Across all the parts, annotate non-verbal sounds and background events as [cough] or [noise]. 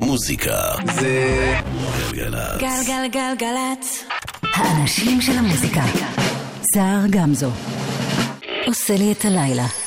מוזיקה זה גלגלצ. גלגלגלגלצ. האנשים של המוזיקה. סער גמזו. עושה לי את הלילה.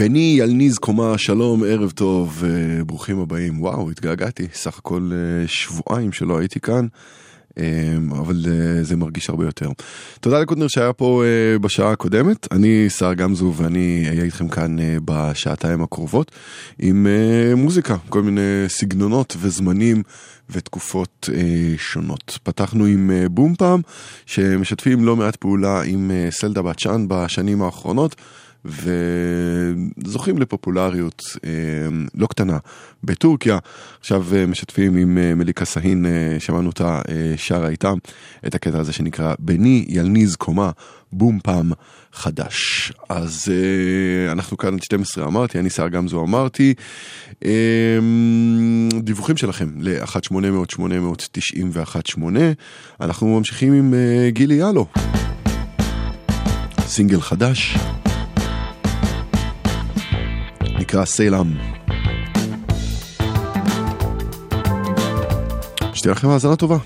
בני ילניז קומה, שלום, ערב טוב, אה, ברוכים הבאים. וואו, התגעגעתי, סך הכל אה, שבועיים שלא הייתי כאן, אה, אבל זה מרגיש הרבה יותר. תודה לקוטנר שהיה פה בשעה הקודמת, אני שר גמזו ואני אהיה איתכם כאן בשעתיים הקרובות עם מוזיקה, כל מיני סגנונות וזמנים ותקופות אה, שונות. פתחנו עם אה, בום פעם, שמשתפים לא מעט פעולה עם אה, סלדה בצ'אן בשנים האחרונות. וזוכים לפופולריות אה, לא קטנה בטורקיה. עכשיו אה, משתפים עם אה, מליקה סהין, אה, שמענו אותה אה, שרה איתם את הקטע הזה שנקרא בני ילניז קומה בום פעם חדש. אז אה, אנחנו כאן עד 12 אמרתי, אני שר גמזו אמרתי. אה, דיווחים שלכם ל-1-800-891-8. אנחנו ממשיכים עם אה, גילי יאלו. סינגל חדש. נקרא סלאם. שתהיה לכם האזנה טובה.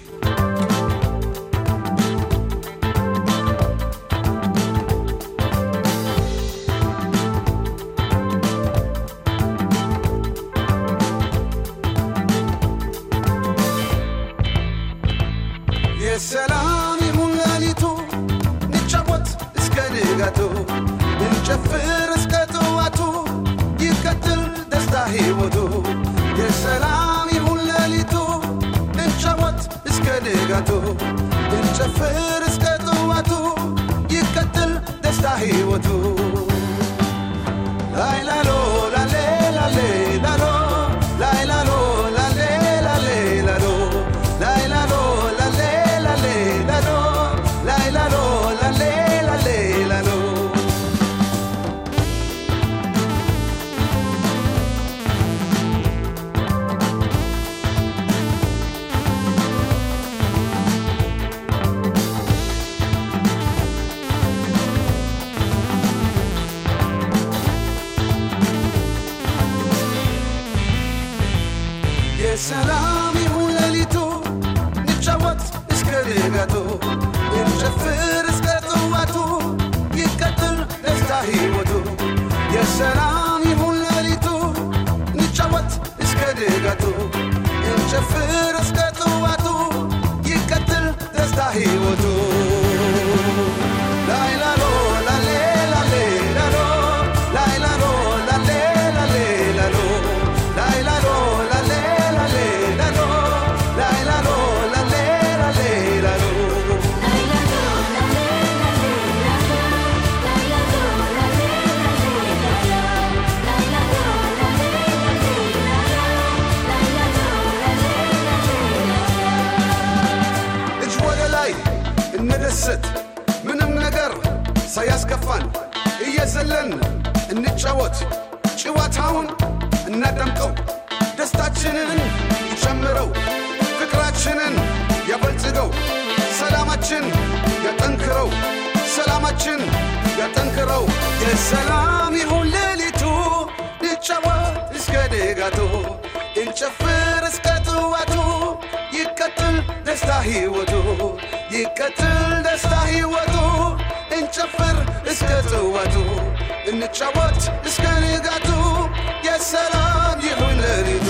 ፍቅራችንን ያበልጽገው ሰላማችን ያጠንክረው ሰላማችን ያጠንክረው። የሰላም ይሁን ሌሊቱ እንጫወት እስከ ንጋቱ እንጨፍር እስከ ጥዋቱ። ይቀጥል ደስታ ሕይወቱ ይቀጥል ደስታ ሕይወቱ እንጨፍር እስከ ጥዋቱ እንጫወት እስከ ንጋቱ። የሰላም ይሁን ሌሊቱ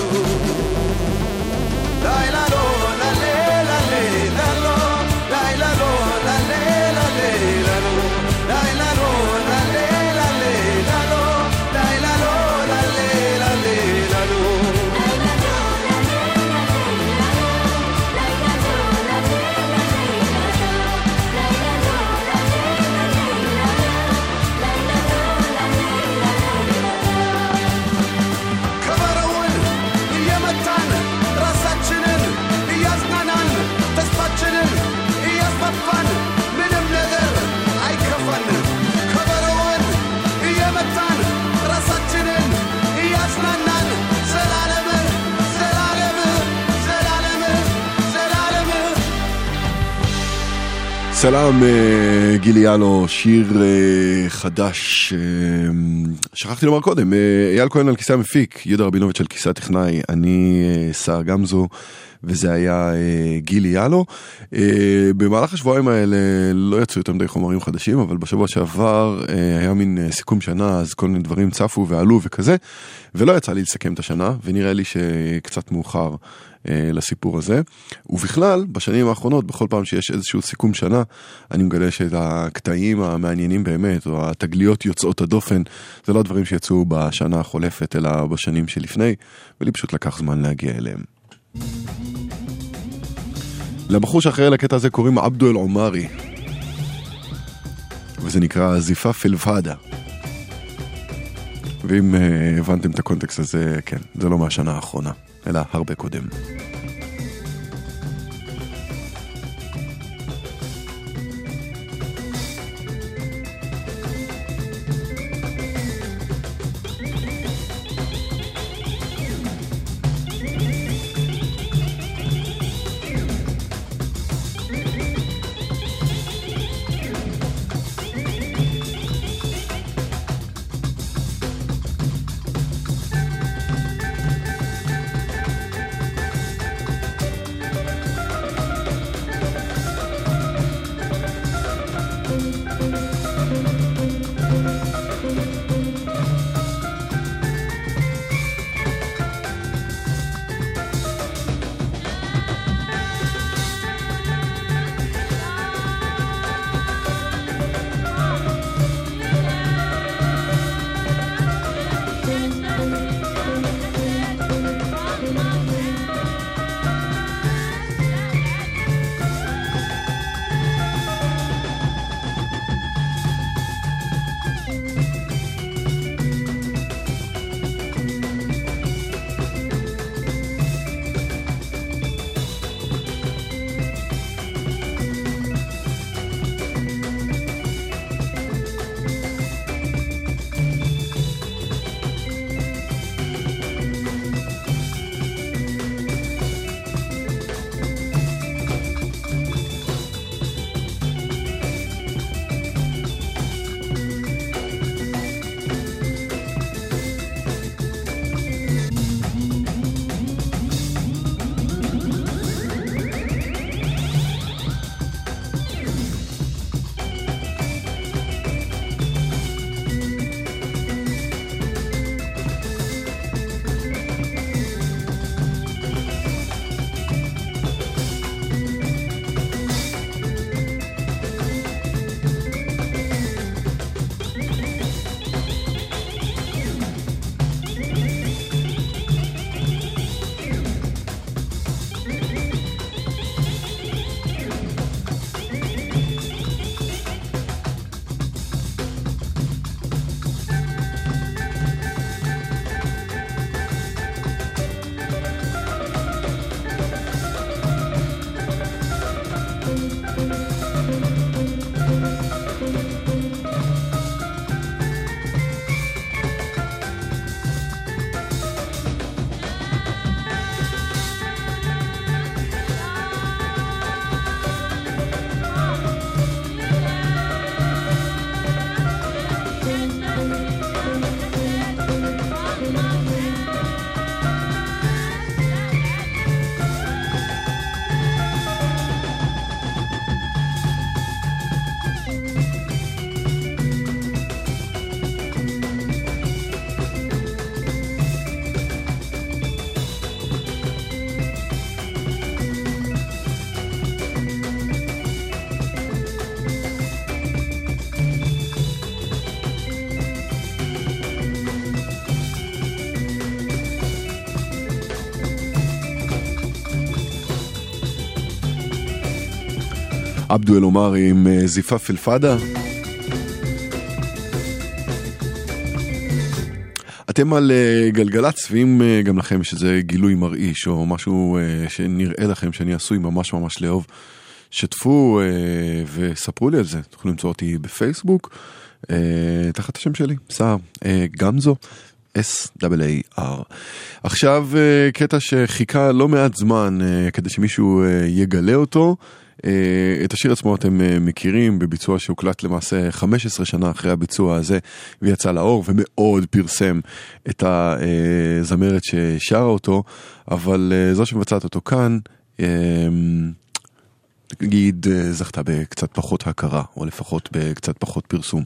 סלאם אה, גיליאלו, שיר אה, חדש, אה, שכחתי לומר קודם, אייל כהן על כיסא המפיק, יהודה רבינוביץ' על כיסא הטכנאי, אני סער גמזו, וזה היה גילי יאלו. במהלך השבועיים האלה לא יצאו יותר מדי חומרים חדשים, אבל בשבוע שעבר היה מין סיכום שנה, אז כל מיני דברים צפו ועלו וכזה, ולא יצא לי לסכם את השנה, ונראה לי שקצת מאוחר. אה, לסיפור הזה. ובכלל, בשנים האחרונות, בכל פעם שיש איזשהו סיכום שנה, אני מגלה שאת הקטעים המעניינים באמת, או התגליות יוצאות הדופן, זה לא הדברים שיצאו בשנה החולפת, אלא בשנים שלפני, ולי פשוט לקח זמן להגיע אליהם. לבחור שאחראי לקטע הזה קוראים עבדו אל עומרי, וזה נקרא זיפה פלוואדה. ואם אה, הבנתם את הקונטקסט הזה, כן, זה לא מהשנה האחרונה, אלא הרבה קודם. עבדו אל-עומרי עם אה, זיפאף אל-פאדה. אתם על אה, גלגלצ, ואם אה, גם לכם יש איזה גילוי מרעיש או משהו אה, שנראה לכם שאני עשוי ממש ממש לאהוב, שתפו וספרו לי על זה. תוכלו למצוא אותי בפייסבוק, תחת השם שלי, סער, גמזו. S-A-A-R. עכשיו קטע שחיכה לא מעט זמן כדי שמישהו יגלה אותו. אה, את השיר עצמו אתם אה, מכירים בביצוע שהוקלט למעשה 15 שנה אחרי הביצוע הזה ויצא לאור ומאוד פרסם את הזמרת ששרה אותו, אבל אה, זו שמבצעת אותו כאן, נגיד אה, זכתה בקצת פחות הכרה, או לפחות בקצת פחות פרסום.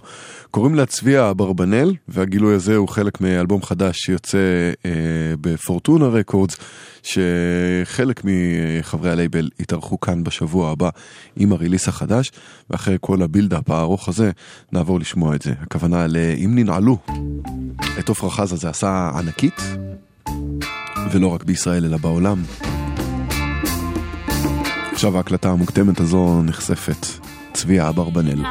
קוראים לה צביה אברבנאל, והגילוי הזה הוא חלק מאלבום חדש שיוצא אה, בפורטונה רקורדס, שחלק מחברי הלייבל יתארחו כאן בשבוע הבא עם ה release החדש, ואחרי כל ה build-up הארוך הזה, נעבור לשמוע את זה. הכוונה ל"אם ננעלו". את עפרה חזה זה עשה ענקית, ולא רק בישראל אלא בעולם. עכשיו ההקלטה המוקדמת הזו נחשפת. צביה אברבנאל.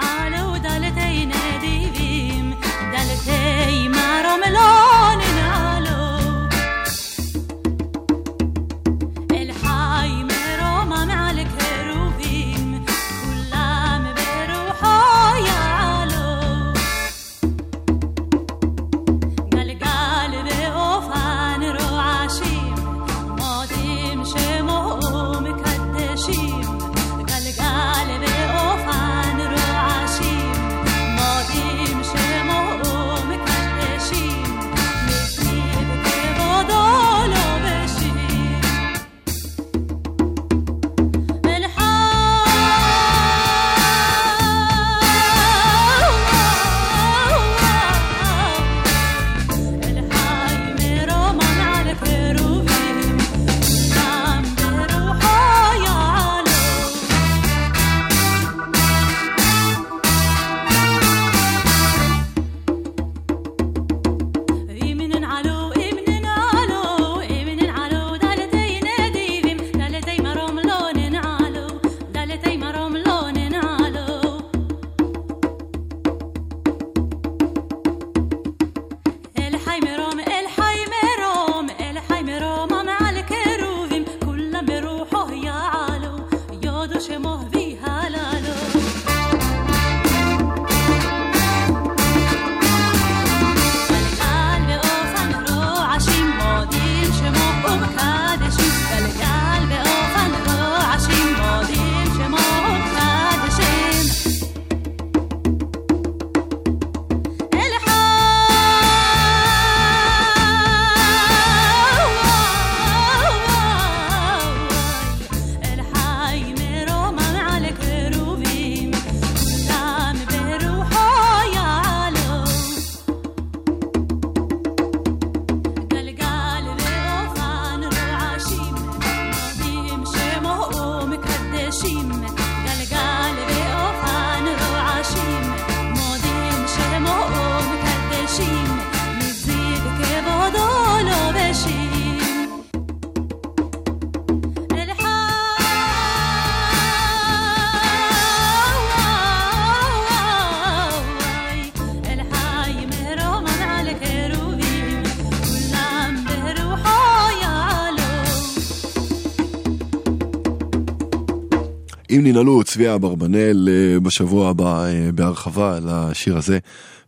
אם ננעלו, צביה אברבנאל אה, בשבוע הבא אה, בהרחבה על השיר הזה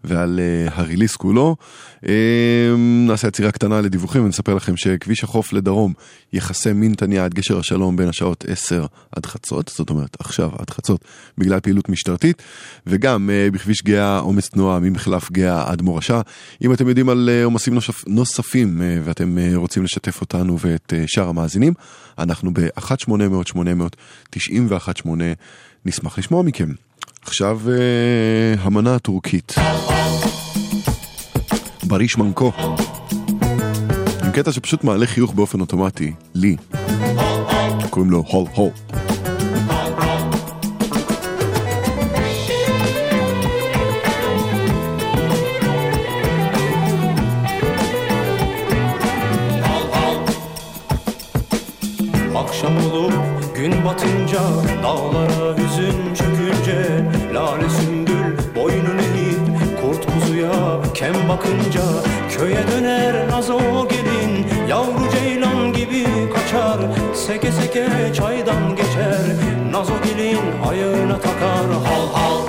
ועל אה, הריליס כולו. אה, נעשה עצירה קטנה לדיווחים ונספר לכם שכביש החוף לדרום יכסה מנתניה עד גשר השלום בין השעות 10 עד חצות, זאת אומרת עכשיו עד חצות, בגלל פעילות משטרתית, וגם אה, בכביש גאה עומס תנועה ממחלף גאה עד מורשה. אם אתם יודעים על אה, עומסים נוסף- נוספים אה, ואתם רוצים לשתף אותנו ואת שאר המאזינים, אנחנו ב-1-800-800-918 נשמח לשמוע מכם. עכשיו המנה הטורקית. בריש מנקו. עם קטע שפשוט מעלה חיוך באופן אוטומטי, לי. קוראים לו הול הול. Gün batınca dağlara hüzün çökünce Lale kem bakınca Köye döner nazo gelin Yavru ceylan gibi kaçar. Seke seke çaydan geçer Nazo gelin ayağına takar. Hal hal.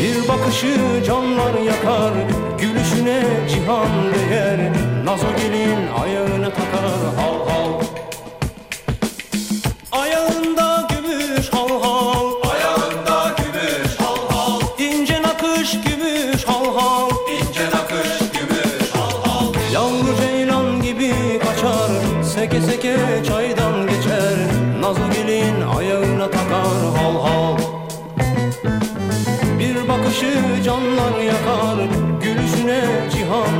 Bir bakışı canlar yakar Gülüşüne cihan değer. Nazo gelin ayağına takar. Hal hal home.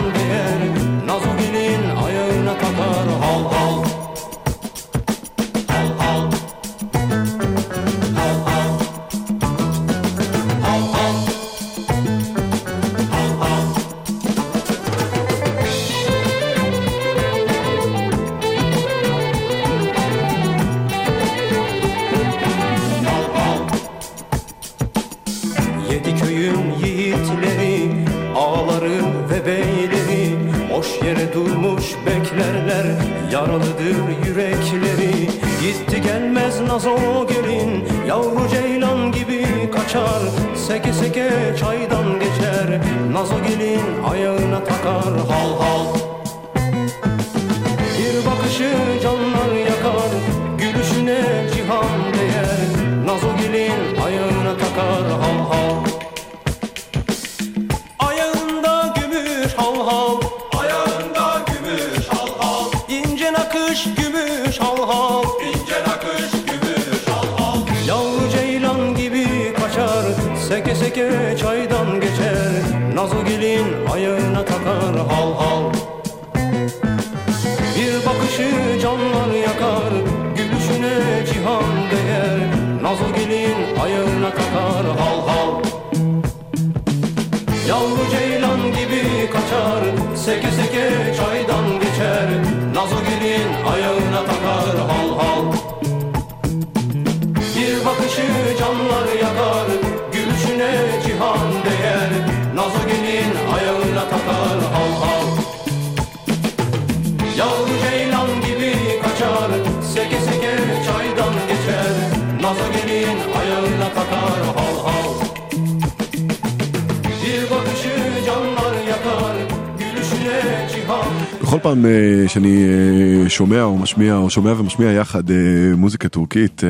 שומע או משמיע או שומע ומשמיע יחד אה, מוזיקה טורקית, אה,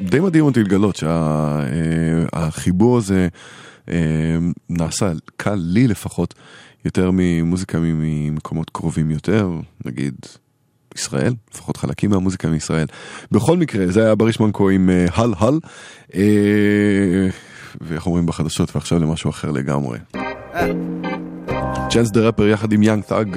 די מדהים אותי לגלות שהחיבור הזה אה, נעשה, קל לי לפחות, יותר ממוזיקה ממקומות קרובים יותר, נגיד ישראל, לפחות חלקים מהמוזיקה מישראל. בכל מקרה, זה היה בריש מנקו עם אה, הל הל, אה, ואיך אומרים בחדשות, ועכשיו למשהו אחר לגמרי. צ'אנס דה רפר יחד עם יאנג תאג.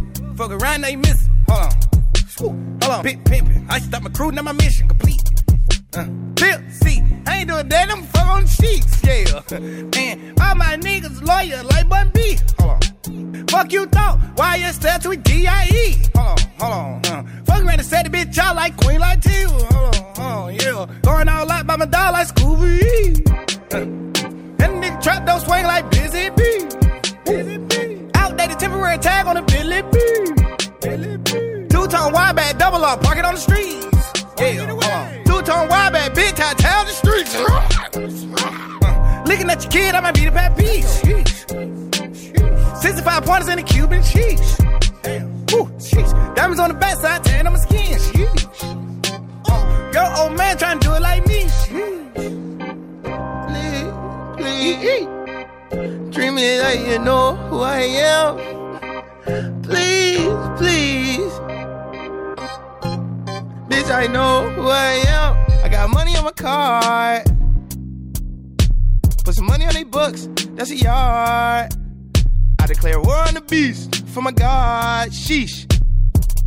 Fuck around, they miss. Hold on. Hold on. Big pimpin'. I stop my crew, now my mission complete. Uh, Bill, see, I ain't doing that, I'm fuck on the sheets, yeah. [laughs] And all my niggas lawyer like Bun B. Hold on. Fuck you thought, why you stare to D.I.E. Hold on, hold on. Uh, fuck around and set the bitch out like Queen T. Hold on, hold on, yeah. Going all out by my dog like Scooby. Uh, that nigga trap don't swing like temporary tag on the Billy B. Two tone wide back, double up, park it on the streets. Yeah. Two tone wide back, big tie, town the streets. Uh, looking at your kid, I might be the bad piece. 65 pointers in the Cuban cheese. Woo, sheesh. Diamonds on the backside, tan on my skin. Sheesh. Uh, your old man trying to do it like me. Please, please. Me like you know who I am. Please, please. Bitch, I know who I am. I got money on my card. Put some money on they books, that's a yard. I declare war on the beast for my God. Sheesh.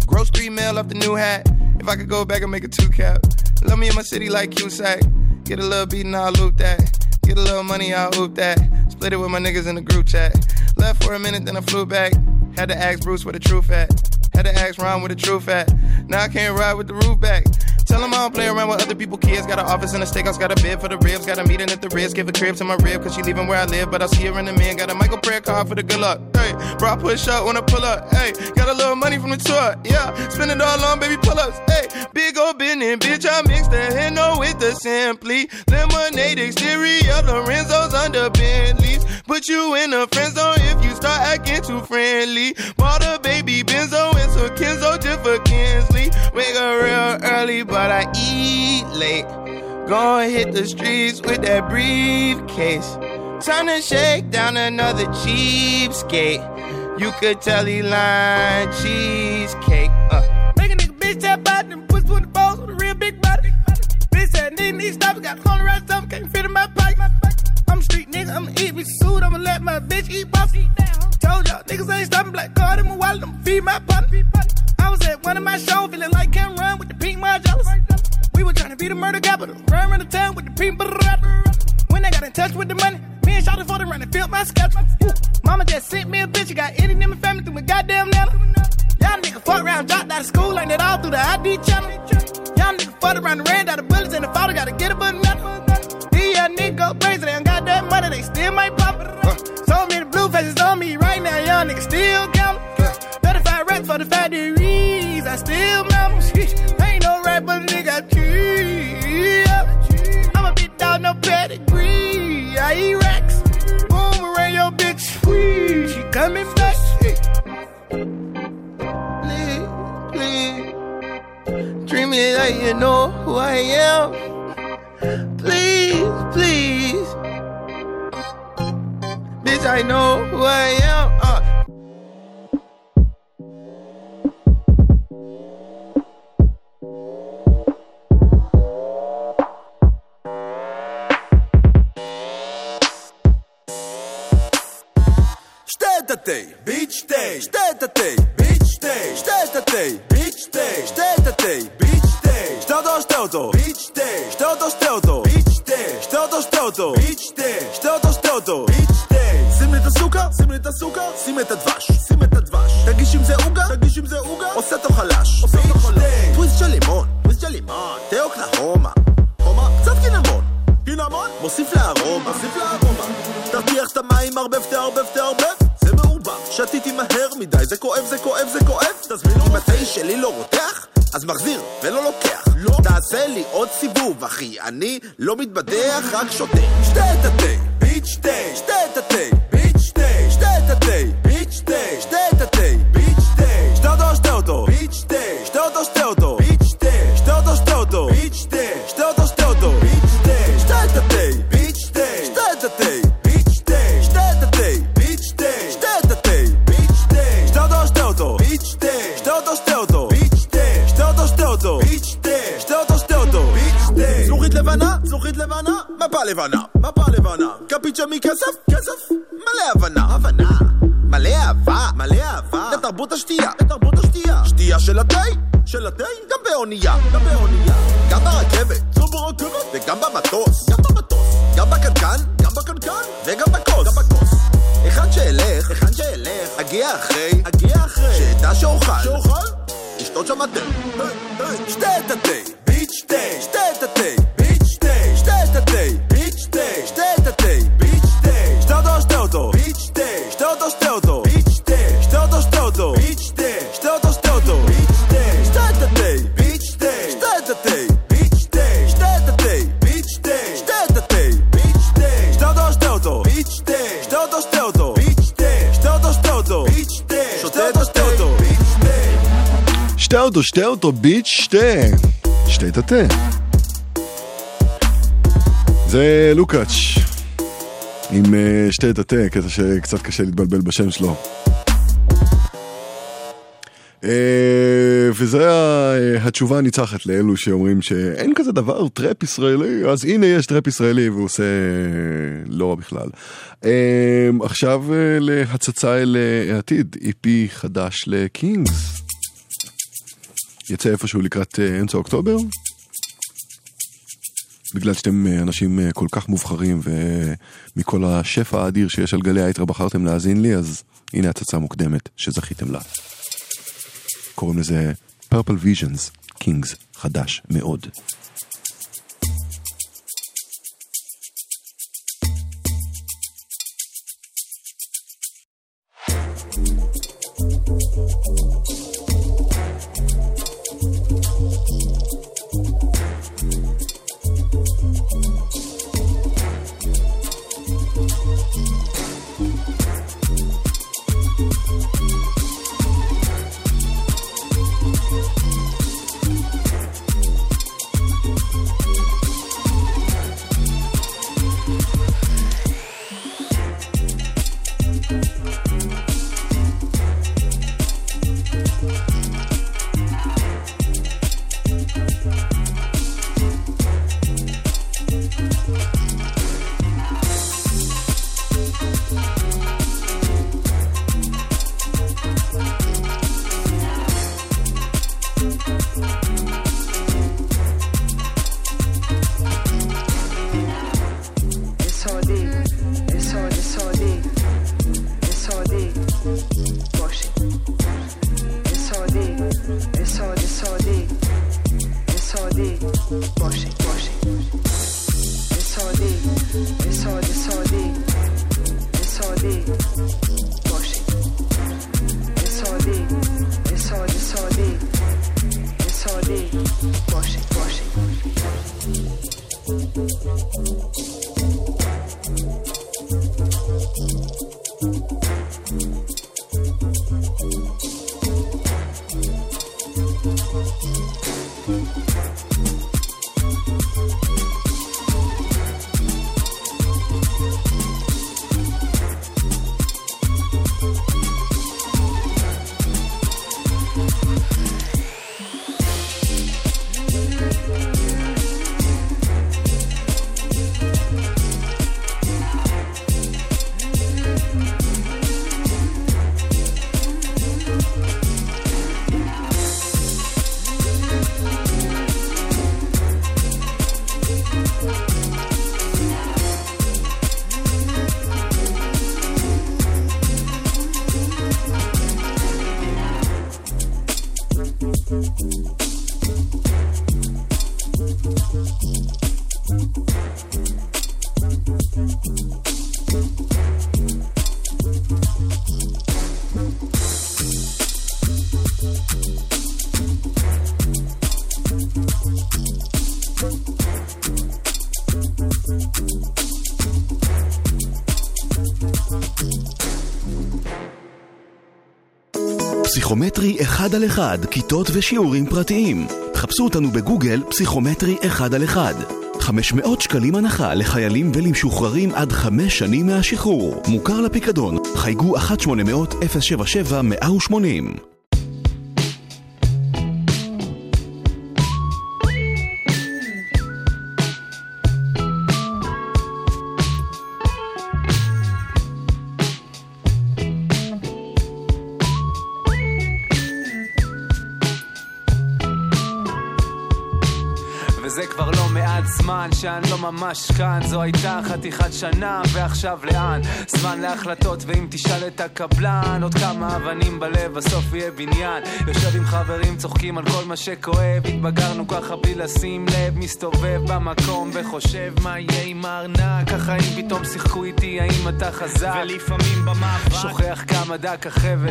Gross three mil off the new hat. If I could go back and make a two cap. Love me in my city like Cusack. Get a little beat and I'll loop that. Get a little money, I'll hoop that. Split it with my niggas in the group chat. Left for a minute, then I flew back. Had to ask Bruce where the truth at. Had to ask Ron where the truth at. Now I can't ride with the roof back. Tell I don't play around with other people kids. Got an office in the steakhouse, got a bid for the ribs. Got a meeting at the Ritz, give a crib to my rib, cause she leaving where I live. But I'll see her in the minute. Got a Michael prayer card for the good luck. Hey, bro, I push up when I pull up. Hey, got a little money from the tour. Yeah, spend it all on baby pull ups. Hey, big old business, bitch. I mix the Hendo with the Simply. Lemonade exterior, Lorenzo's under Bentleys. Put you in a friend zone if you start acting too friendly. Bought a baby Benzo and some Kenzo just for Kinsley. Wake up real early, but I eat late. Gonna hit the streets with that briefcase. Time to shake down another cheapskate. You could tell he lying cheesecake. Uh. Make a nigga bitch tap out and push with the balls with a real big body. Bitch said need these stops, got hundred rest something can't fit in my pipe. I'm street nigga, I'ma eat with suit, I'ma let my bitch eat bossy. Told y'all niggas ain't stopping black card in my wallet, I'ma feed my partner. I was at one of my shows, feeling like Cam Run with the pink Margellas. We were trying to be the murder capital, run around the town with the pink When they got in touch with the money, me and Shawty for the run and filled my sketch. Mama just sent me a bitch, you got any my family through my goddamn nana. Y'all niggas fuck around, dropped out of school, learned it all through the ID channel. Y'all niggas fuck around ran out of bullets, and the father gotta get a button Young niggas go crazy, they don't got that money, they still might pop it. So many blue faces on me right now, young niggas still gambling. 35 racks for the factories, I still mammal. [laughs] Ain't no rap, but a nigga cheese. I'm a bit dog, no pedigree. I eat racks. Boomerang, your bitch free. She coming back. Please, please. Me like you know who I am. I know who I am. שתה אותו, bitch, שתה. שתה את התה. זה לוקאץ' עם אה, שתה את התה, קטע שקצת קשה להתבלבל בשם שלו. אה, וזה ה- התשובה הניצחת לאלו שאומרים שאין כזה דבר טראפ ישראלי, אז הנה יש טראפ ישראלי והוא עושה לא רע בכלל. אה, עכשיו אה, להצצה אל אה, העתיד, EP חדש לקינגס. יצא איפשהו לקראת אה, אמצע אוקטובר? בגלל שאתם אה, אנשים אה, כל כך מובחרים ומכל השפע האדיר שיש על גלי האייטרה בחרתם להאזין לי, אז הנה הצצה מוקדמת שזכיתם לה. קוראים לזה Purple Visions, קינגס, חדש מאוד. פסיכומטרי אחד על אחד, כיתות ושיעורים פרטיים. חפשו אותנו בגוגל פסיכומטרי אחד על אחד. 500 שקלים הנחה לחיילים ולמשוחררים עד חמש שנים מהשחרור. מוכר לפיקדון. חייגו 1-800-077-180. ממש כאן זו הייתה חתיכת שנה ועכשיו לאן? זמן להחלטות ואם תשאל את הקבלן עוד כמה אבנים בלב בסוף יהיה בניין יושב עם חברים צוחקים על כל מה שכואב התבגרנו ככה בלי לשים לב מסתובב במקום וחושב מה יהיה עם הארנק החיים פתאום שיחקו איתי האם אתה חזק ולפעמים במאבק שוכח כמה דק החבל.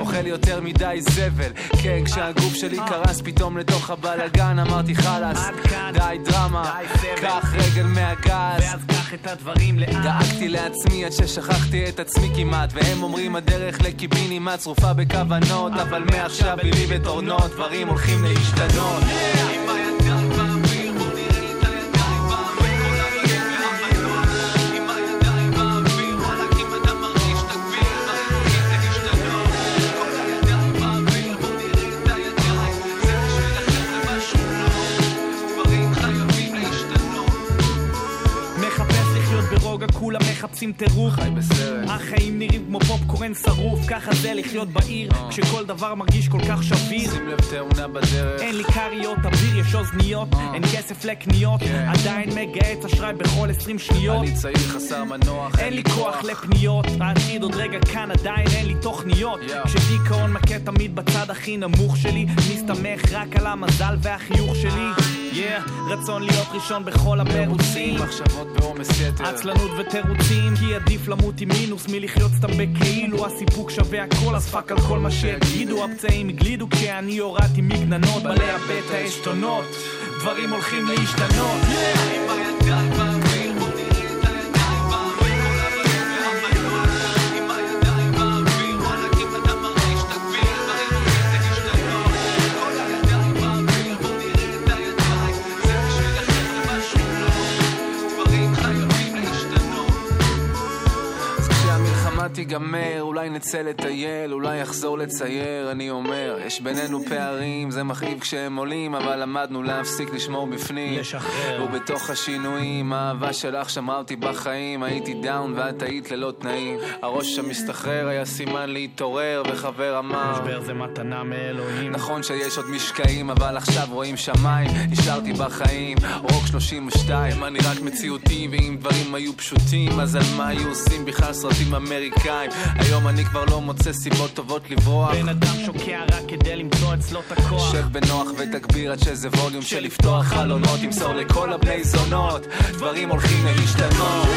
אוכל יותר מדי זבל כן כשהגוף שלי קרס פתאום לתוך הבלאגן אמרתי חלאס. די דרמה די סבל. קח רגל מהגז. ואז קח את הדברים לאן דאגתי לעצמי עד ששכחתי את עצמי כמעט. והם אומרים הדרך לקיבינימט צרופה בכוונות אבל מעכשיו בלי בטורנות דברים הולכים להשתנות. עם טירוף. חי בסרט. החיים נראים כמו פופקורן שרוף ככה זה לחיות בעיר כשכל דבר מרגיש כל כך שביר שים לב תאונה בדרך. אין לי כריות אוויר, יש אוזניות, אין כסף לקניות עדיין מגהץ אשראי בכל 20 שניות. אני צעיר חסר מנוח אין לי כוח לפניות, העתיד עוד רגע כאן עדיין אין לי תוכניות. כשדיכאון מכה תמיד בצד הכי נמוך שלי מסתמך רק על המזל והחיוך שלי yeah, רצון להיות ראשון בכל המרוצים. מחשבות בעומס יתר. עצלנות ותירוצים כי עדיף למות עם מינוס מלחיות סתם בכאילו הסיפוק שווה הכל אז fuck על כל מה שיגידו. הפצעים הגלידו כשאני הורדתי מגננות. את העשתונות. דברים הולכים להשתנות. אז תיגמר, אולי נצא לטייל, אולי אחזור לצייר, אני אומר, יש בינינו פערים, זה מכאיב כשהם עולים, אבל למדנו להפסיק לשמור בפנים. לשחרר. ובתוך השינויים, האהבה שלך שמרה אותי בחיים, הייתי דאון ואת היית ללא תנאים. הראש המסתחרר היה סימן להתעורר, וחבר אמר... משבר זה מתנה מאלוהים נכון שיש עוד משקעים, אבל עכשיו רואים שמיים, נשארתי בחיים, רוק 32, אני רק מציאותי, ואם דברים היו פשוטים, אז על מה היו עושים בכלל סרטים אמריקאים? היום אני כבר לא מוצא סיבות טובות לברוח. בן אדם שוקע רק כדי למצוא אצלו את הכוח. שב בנוח ותגביר עד שזה ווליום של לפתוח חלונות, תמסור לכל הבני זונות, דברים הולכים להשתנות.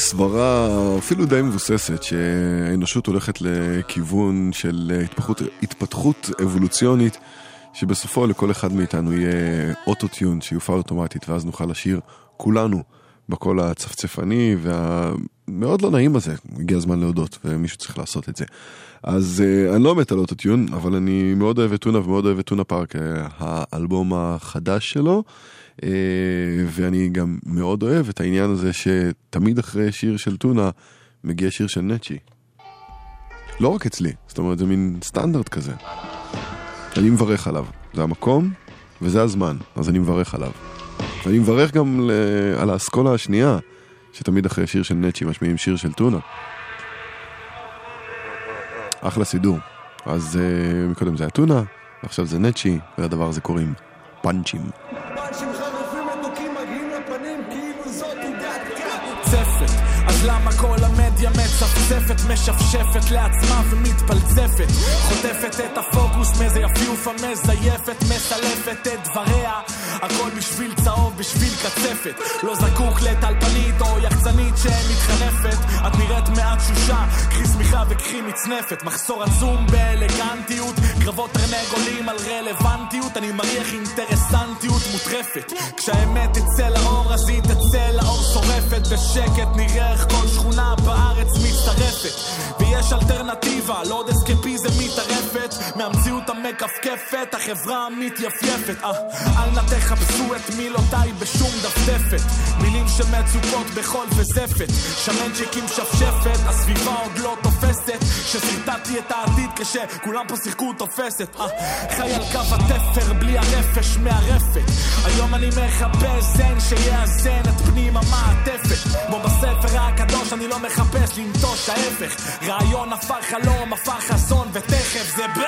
סברה אפילו די מבוססת שהאנושות הולכת לכיוון של התפתחות, התפתחות אבולוציונית שבסופו לכל אחד מאיתנו יהיה אוטוטיון שיופעל אוטומטית ואז נוכל לשיר כולנו בקול הצפצפני והמאוד לא נעים הזה, הגיע הזמן להודות ומישהו צריך לעשות את זה. אז uh, אני לא מת על אוטוטיון אבל אני מאוד אוהב את טונה ומאוד אוהב את טונה פארק, uh, האלבום החדש שלו. Uh, ואני גם מאוד אוהב את העניין הזה שתמיד אחרי שיר של טונה מגיע שיר של נצ'י. לא רק אצלי, זאת אומרת זה מין סטנדרט כזה. אני מברך עליו, זה המקום וזה הזמן, אז אני מברך עליו. ואני מברך גם ל- על האסכולה השנייה, שתמיד אחרי שיר של נצ'י משמיעים שיר של טונה. אחלה סידור. אז uh, מקודם זה היה טונה, ועכשיו זה נצ'י, ולדבר הזה קוראים פאנצ'ים. המדיה מצפצפת, משפשפת לעצמה ומתפלצפת חוטפת את הפוקוס מאיזה יפיופה מזייפת, מסלפת את דבריה הכל בשביל צהוב, בשביל קצפת. לא זקוק לטלפנית או יחצנית שמתחנפת. את נראית מעט תשושה, קחי שמיכה וקחי מצנפת. מחסור עצום באלגנטיות, קרבות תרנגולים על רלוונטיות. אני מריח אינטרסנטיות מוטרפת. כשהאמת תצא לאור אז היא תצא לאור שורפת. בשקט נראה איך כל שכונה בארץ מצטרפת. ויש אלטרנטיבה, לא עוד אסקפיזם מתערפת. מהמציאות המכפכפת, החברה המתייפייפת. אה, אל נא תחפשו את מילותיי בשום דפדפת. מילים שמצוקות בחול וזפת. שמנצ'יקים שפשפת, הסביבה עוד לא תופסת. שסרטטתי את העתיד כשכולם פה שיחקו תופסת. אה, חי על קו התפר בלי הרפש מהרפת. היום אני מחפש זן שיאזן את פנים המעטפת. כמו בספר הקדוש אני לא מחפש לנטוש ההפך. רעיון הפך חלום, הפך חזון, ותכף זה ב...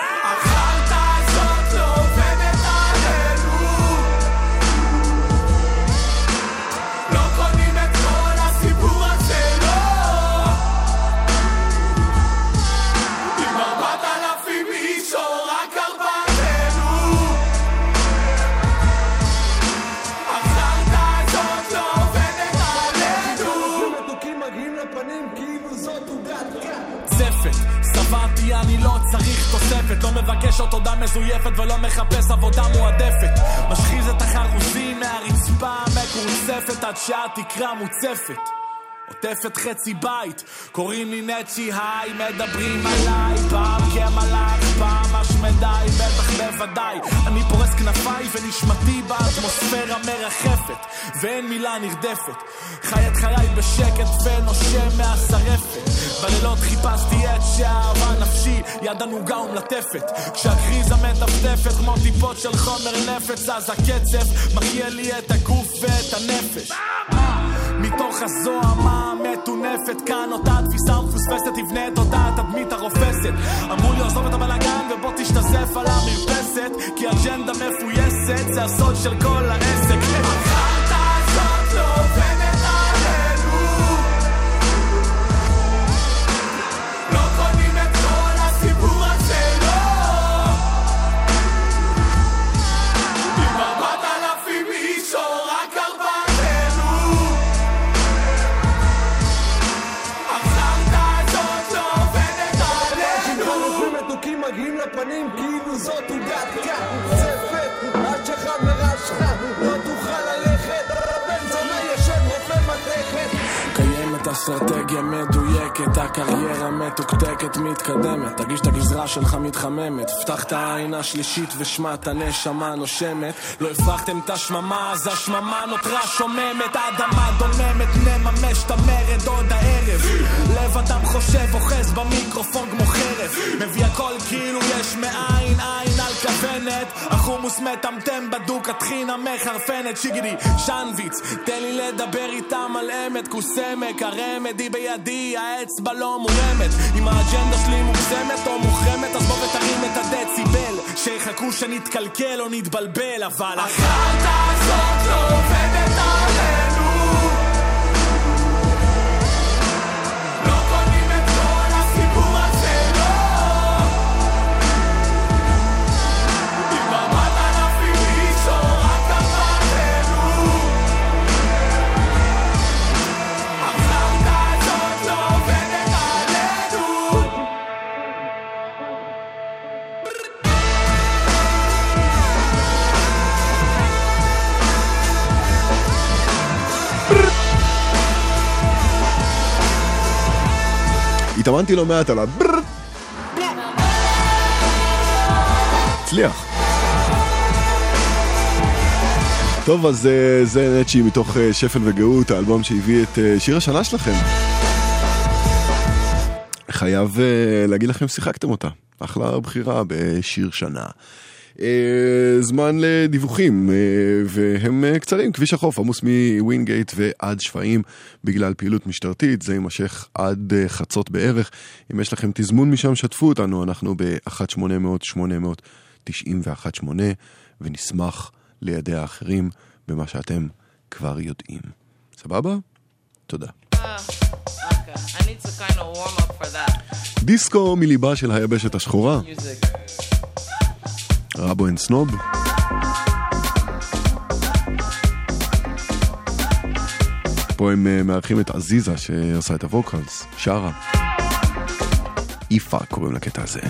עוד תודה מזויפת ולא מחפש עבודה מועדפת משחיז את החרוזים מהרצפה המקורצפת עד שהתקרה מוצפת עוטפת חצי בית, קוראים לי נצ'י היי, מדברים עליי, פעם כמלאך, פעם השמדי, בטח בוודאי. אני פורס כנפיי ונשמתי באטמוספירה מרחפת, ואין מילה נרדפת. חי את חיי בשקט ונושם מהשרפת. בלילות חיפשתי את שאהבה נפשי, יד ענוגה ומלטפת. כשהקריזה מטפטפת כמו טיפות של חומר נפץ, אז הקצב מחיה לי את הגוף ואת הנפש. מתוך הזוהמה המטונפת כאן אותה תפיסה מפוספסת תבנה את אותה התדמית הרופסת אמרו לי עזוב את הבלאגן ובוא תשתזף על המרפסת כי אג'נדה מפויסת זה הסוד של כל העסק כאילו זאת אסטרטגיה מדויקת, הקריירה מתוקתקת, מתקדמת. תרגיש את הגזרה שלך מתחממת. פתח את העין השלישית ושמע את הנשמה נושמת. לא הפרחתם את השממה, אז השממה נותרה שוממת. האדמה דוממת, נממש את המרד עוד הערב. לב אדם חושב, אוחז במיקרופון כמו חרב. מביא הכל כאילו יש מאין עין על כוונת. החומוס מטמטם בדוק, הטחינה מחרפנת. שיגידי, שנוויץ, תן לי לדבר איתם על אמת. כוס עמק, הרמד היא בידי, האצבע לא מורמת. אם האג'נדה שלי מוגזמת או מוחרמת, אז בוא ותרים את הדציבל. שיחכו שנתקלקל או נתבלבל, אבל החרטא הזאת לא התאמנתי לא מעט על הברר. הצליח. טוב, אז זה נצ'י מתוך שפל וגאות, האלבום שהביא את שיר השנה שלכם. חייב להגיד לכם, שיחקתם אותה. אחלה בחירה בשיר שנה. אה, זמן לדיווחים, אה, והם אה, קצרים, כביש החוף עמוס מווינגייט ועד שפיים בגלל פעילות משטרתית, זה יימשך עד חצות בערך. אם יש לכם תזמון משם, שתפו אותנו, אנחנו ב-1-800-891-8, ונשמח לידי האחרים במה שאתם כבר יודעים. סבבה? תודה. דיסקו מליבה של היבשת השחורה, Music. רבו אנד סנוב. פה הם אה, מארחים את עזיזה שעושה את הווקלס, שרה. איפה קוראים לקטע הזה.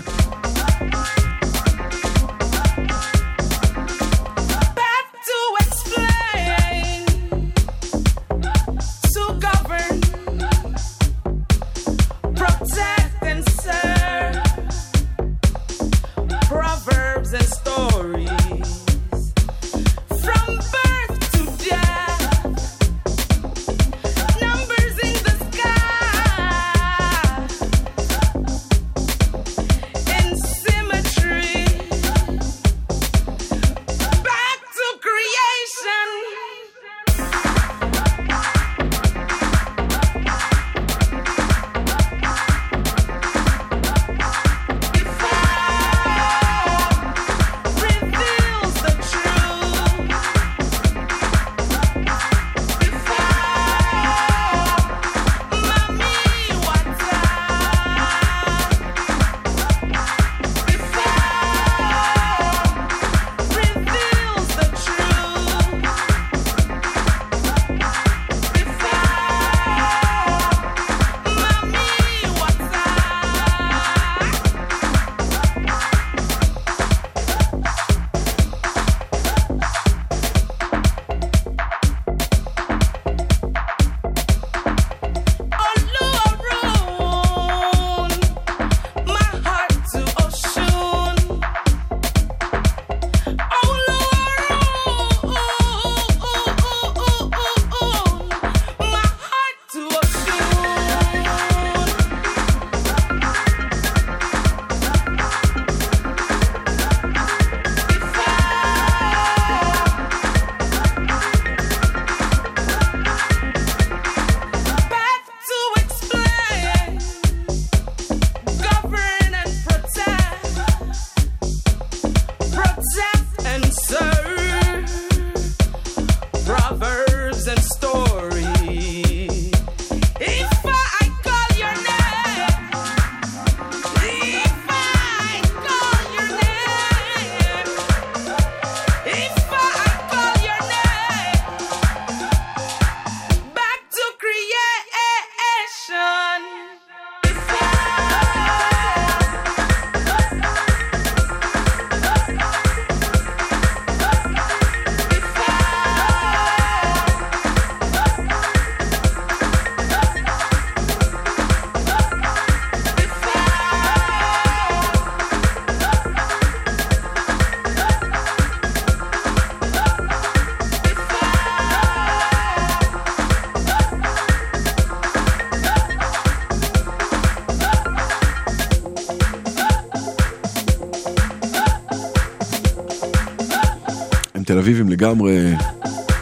הם תל אביבים לגמרי,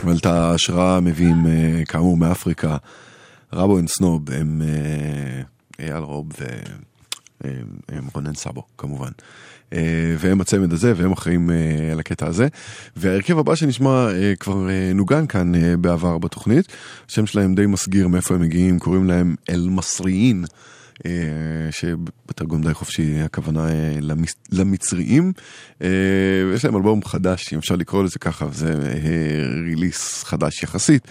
אבל את ההשראה מביאים אה, כאמור מאפריקה. Rabo and Snob הם אה, אייל רוב והם רונן סאבו כמובן. אה, והם הצמד הזה והם אחראים אה, על הקטע הזה. וההרכב הבא שנשמע אה, כבר אה, נוגן כאן אה, בעבר בתוכנית. השם שלהם די מסגיר מאיפה הם מגיעים, קוראים להם אל-מסריין. אה, שבתרגום די חופשי הכוונה אה, למצריים. אה, יש להם אלבום חדש, אם אפשר לקרוא לזה ככה, זה אה, release חדש יחסית,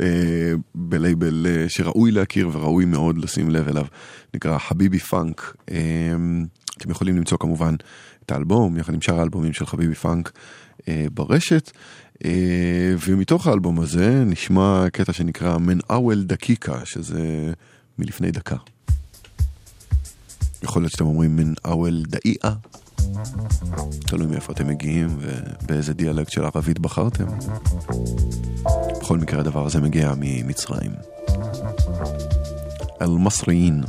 אה, בלייבל אה, שראוי להכיר וראוי מאוד לשים לב אליו, נקרא Habibi Funk. אה, אתם יכולים למצוא כמובן את האלבום, יחד עם שאר האלבומים של Habibi Funk אה, ברשת. אה, ומתוך האלבום הזה נשמע קטע שנקרא من أول دقيقة, שזה מלפני דקה. יכול להיות שאתם אומרים מן אוול דאיעה. תלוי מאיפה אתם מגיעים ובאיזה דיאלקט של ערבית בחרתם. בכל מקרה הדבר הזה מגיע ממצרים. אל-מסריין.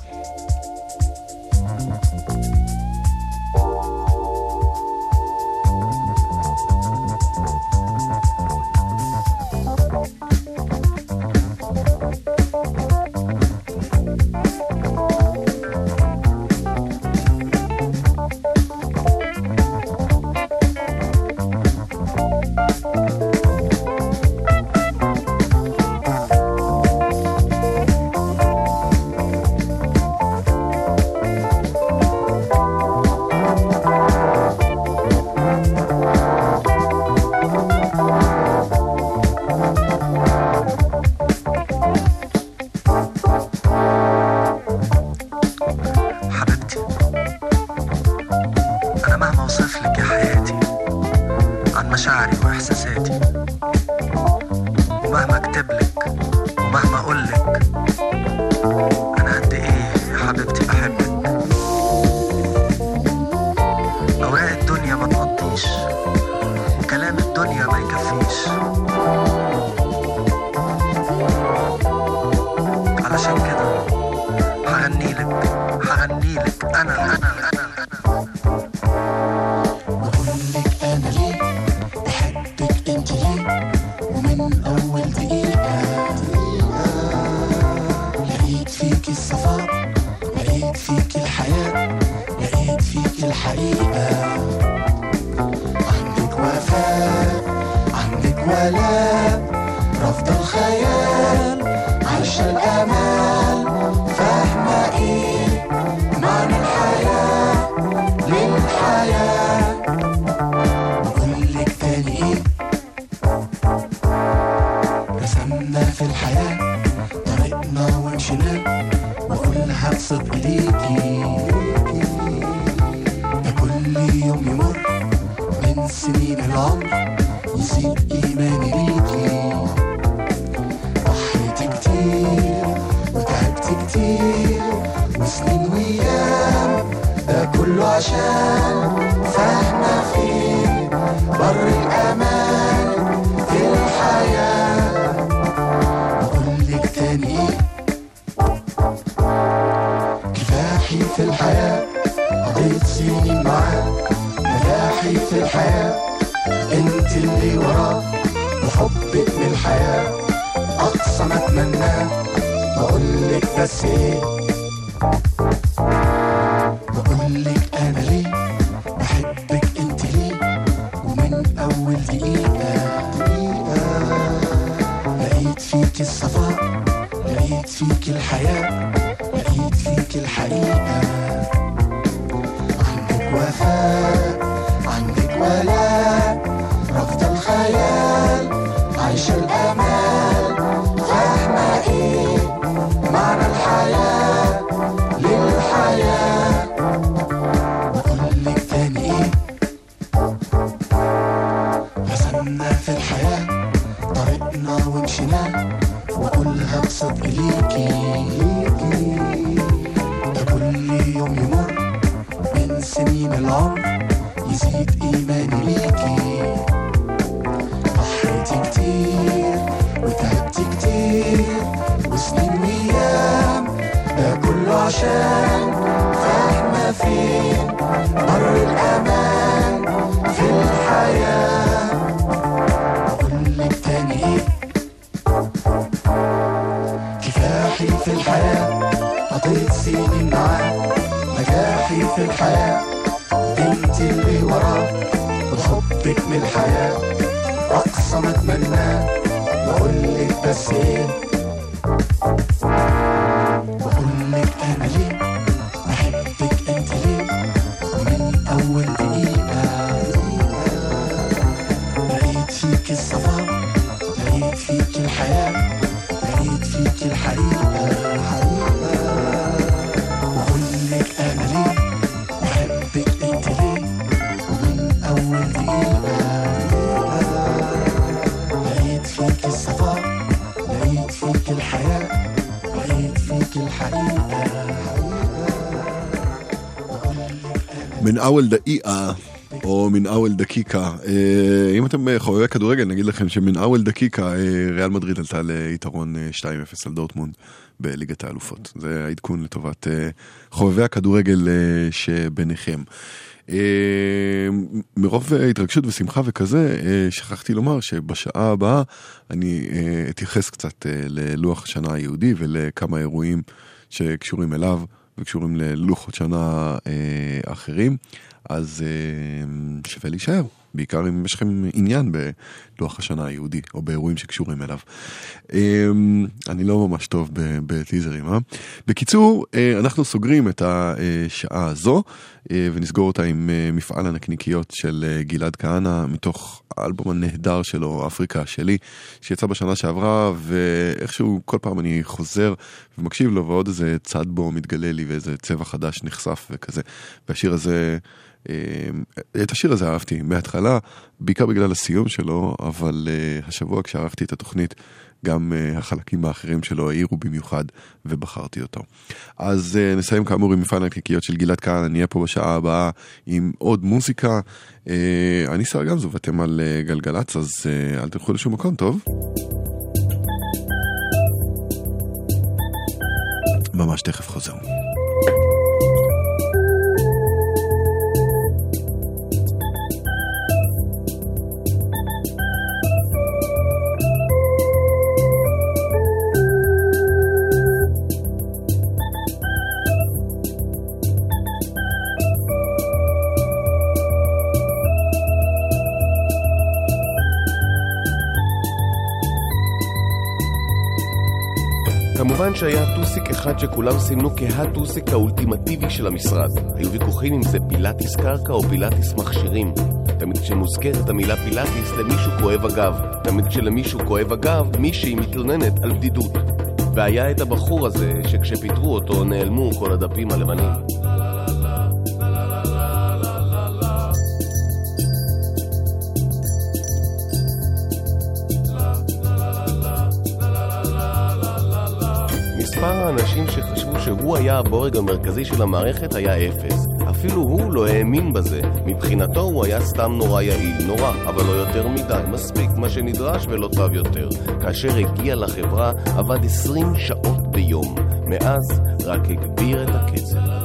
اللي وراه وحبك من الحياة أقصى ما أتمناه بقولك بس إيه؟ מן אוול דאיאה, או מן אוול דקיקה. אה, אם אתם חובבי כדורגל, נגיד לכם שמן אוול דקיקה, אה, ריאל מדריד עלתה ליתרון אה, 2-0 על דורטמונד בליגת האלופות. זה העדכון לטובת אה, חובבי הכדורגל אה, שביניכם. אה, מרוב אה, התרגשות ושמחה וכזה, אה, שכחתי לומר שבשעה הבאה אני אה, אתייחס קצת אה, ללוח השנה היהודי ולכמה אירועים שקשורים אליו וקשורים ללוחות שנה אה, אחרים, אז אה, שווה להישאר, בעיקר אם יש לכם עניין בלוח השנה היהודי או באירועים שקשורים אליו. אה, אני לא ממש טוב בטיזרים, אה? בקיצור, אה, אנחנו סוגרים את השעה הזו אה, ונסגור אותה עם אה, מפעל הנקניקיות של גלעד כהנא מתוך האלבום הנהדר שלו, אפריקה שלי, שיצא בשנה שעברה, ואיכשהו כל פעם אני חוזר ומקשיב לו, ועוד איזה צד בו מתגלה לי ואיזה צבע חדש נחשף וכזה. והשיר הזה את השיר הזה אהבתי מההתחלה, בעיקר בגלל הסיום שלו, אבל אה, השבוע כשערכתי את התוכנית, גם אה, החלקים האחרים שלו העירו במיוחד, ובחרתי אותו. אז אה, נסיים כאמור עם מפעל הנקניקיות של גלעד כהן, אני אהיה פה בשעה הבאה עם עוד מוזיקה. אני שר גמזו ואתם על גלגלצ, אז אל תלכו לשום מקום, טוב? ממש תכף חוזר. כמובן שהיה טוסיק אחד שכולם סימנו כהטוסיק האולטימטיבי של המשרד. היו ויכוחים אם זה פילאטיס קרקע או פילאטיס מכשירים. תמיד כשמוזכרת המילה פילאטיס למישהו כואב הגב. תמיד כשלמישהו כואב הגב, מישהי מתלוננת על בדידות. והיה את הבחור הזה, שכשפיטרו אותו נעלמו כל הדפים הלבנים. מספר האנשים שחשבו שהוא היה הבורג המרכזי של המערכת היה אפס. אפילו הוא לא האמין בזה. מבחינתו הוא היה סתם נורא יעיל, נורא, אבל לא יותר מדי, מספיק מה שנדרש ולא טוב יותר. כאשר הגיע לחברה, עבד 20 שעות ביום. מאז רק הגביר את הקצב.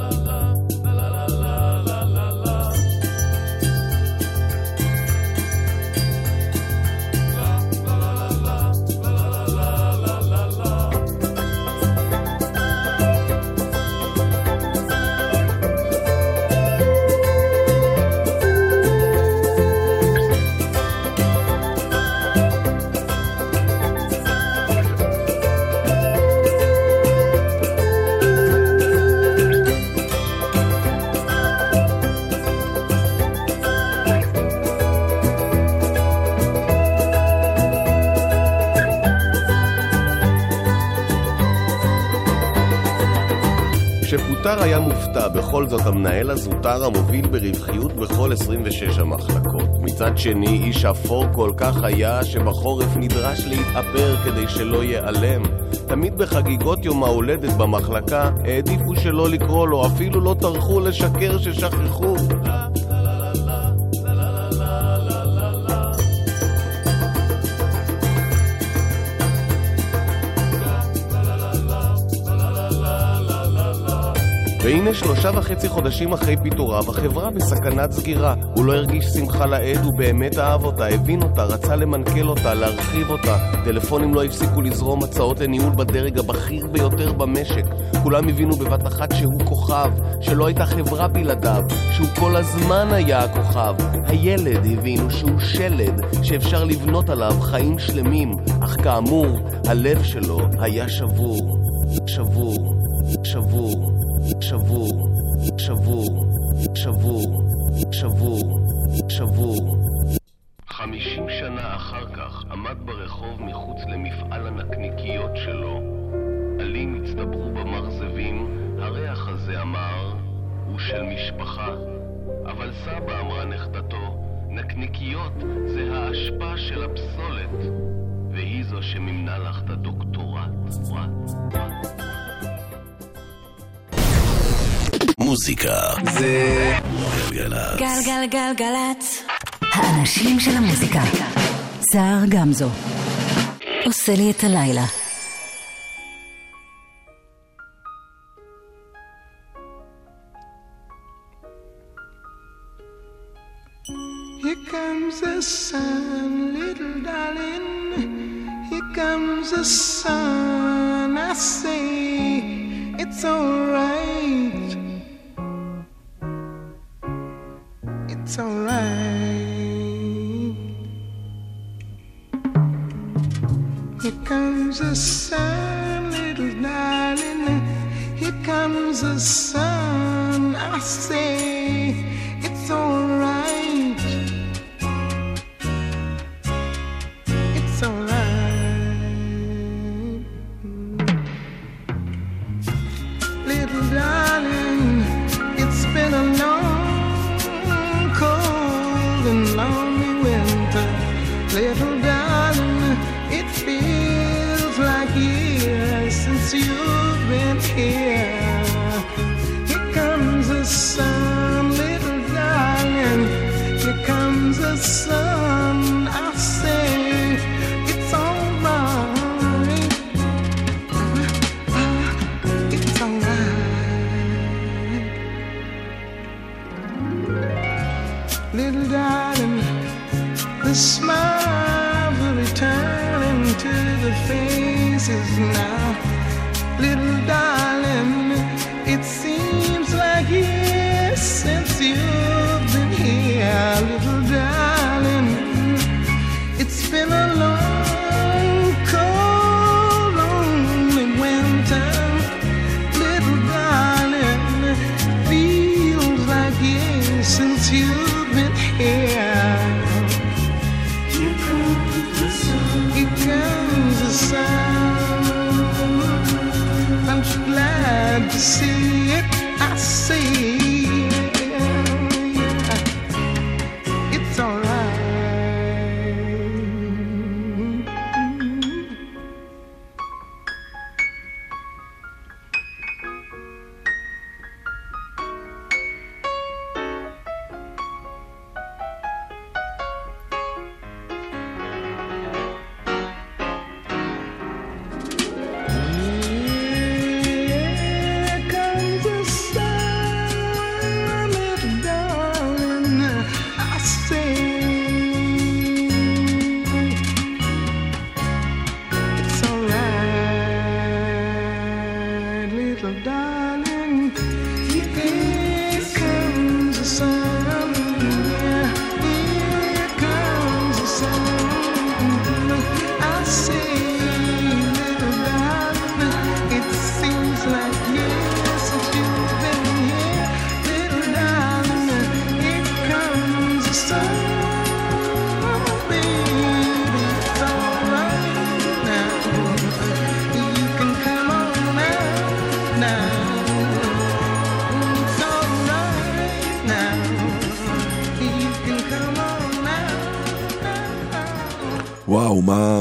כשפוטר היה מופתע, בכל זאת המנהל הזוטר המוביל ברווחיות בכל 26 המחלקות. מצד שני, איש אפור כל כך היה, שבחורף נדרש להתאפר כדי שלא ייעלם. תמיד בחגיגות יום ההולדת במחלקה, העדיפו שלא לקרוא לו, אפילו לא טרחו לשקר ששכחו. והנה שלושה וחצי חודשים אחרי פיטוריו, החברה בסכנת סגירה. הוא לא הרגיש שמחה לאיד, הוא באמת אהב אותה, הבין אותה, רצה למנכ"ל אותה, להרחיב אותה. טלפונים לא הפסיקו לזרום הצעות לניהול בדרג הבכיר ביותר במשק. כולם הבינו בבת אחת שהוא כוכב, שלא הייתה חברה בלעדיו, שהוא כל הזמן היה הכוכב. הילד הבינו שהוא שלד, שאפשר לבנות עליו חיים שלמים, אך כאמור, הלב שלו היה שבור. שבור. שבור. שבור, שבור, שבור, שבור. חמישים שנה אחר כך עמד ברחוב מחוץ למפעל הנקניקיות שלו. עלים הצטברו במרזבים, הריח הזה אמר, הוא של משפחה. אבל סבא, אמרה נכדתו, נקניקיות זה האשפה של הפסולת, והיא זו שמימנה לך את הדוקטורט. מוזיקה זה גלגלצ. גלגלגלגלצ. האנשים של המוזיקה. סער גמזו. עושה לי את הלילה.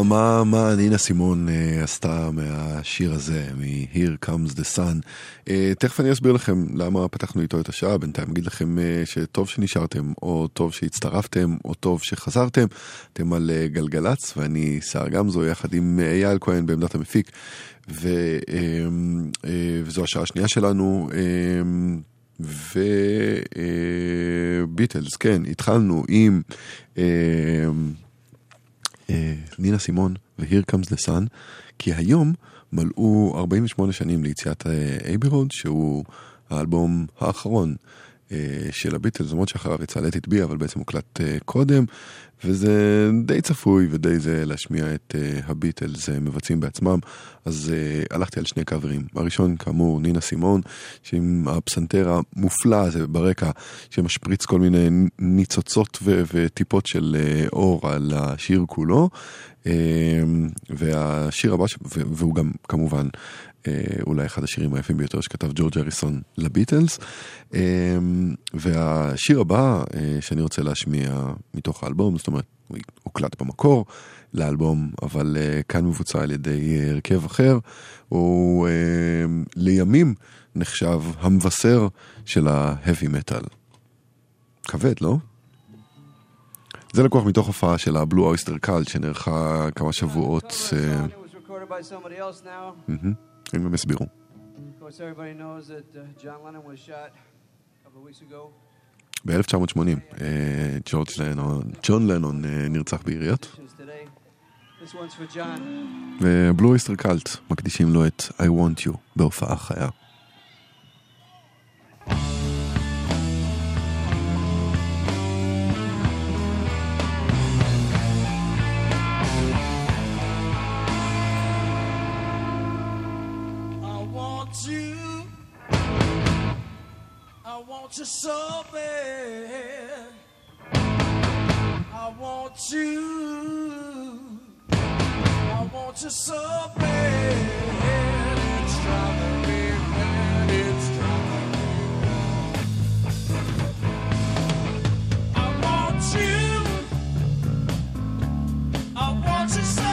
מה, מה, נינה סימון אה, עשתה מהשיר הזה, מ-Here Comes the Sun. אה, תכף אני אסביר לכם למה פתחנו איתו את השעה, בינתיים אגיד לכם אה, שטוב שנשארתם, או טוב שהצטרפתם, או טוב שחזרתם. אתם על אה, גלגלצ, ואני סער גמזו, יחד עם אה, אייל כהן בעמדת המפיק, ו, אה, אה, וזו השעה השנייה שלנו. אה, וביטלס, כן, התחלנו עם אה, נינה סימון ו-Here Comes the Sun, כי היום מלאו 48 שנים ליציאת אייבי רוד, שהוא האלבום האחרון אה, של הביטלס, למרות שאחריו יצא Let It אבל בעצם הוקלט אה, קודם, וזה די צפוי ודי זה להשמיע את אה, הביטלס אה, מבצעים בעצמם, אז אה, הלכתי על שני קאברים. הראשון, כאמור, נינה סימון, שעם הפסנתר המופלא הזה ברקע, שמשפריץ כל מיני ניצוצות ו- וטיפות של אה, אור על השיר כולו. אה, והשיר הבא, ש- והוא גם כמובן אה, אולי אחד השירים היפים ביותר שכתב ג'ורג' אריסון לביטלס. אה, והשיר הבא אה, שאני רוצה להשמיע מתוך האלבום, זאת אומרת, הוא הוקלט במקור לאלבום, אבל אה, כאן מבוצע על ידי אה, הרכב אחר, הוא אה, לימים נחשב המבשר של ההאבי מטאל. כבד, לא? זה לקוח מתוך הופעה של הבלו אויסטר קאלט שנערכה כמה שבועות. אה, It מהמם, הם גם הסבירו. Of course, everybody knows that uh, John Lennon was shot a couple of weeks ago. ב-1980 אה, ג'ורג' לנון, ג'ון לנון אה, נרצח ביריות. ובלו אויסטר קאלט מקדישים לו את I want you בהופעה חיה. I want you so bad. I want you. I want you so bad. It's driving me mad. It's driving me mad. I want you. I want you so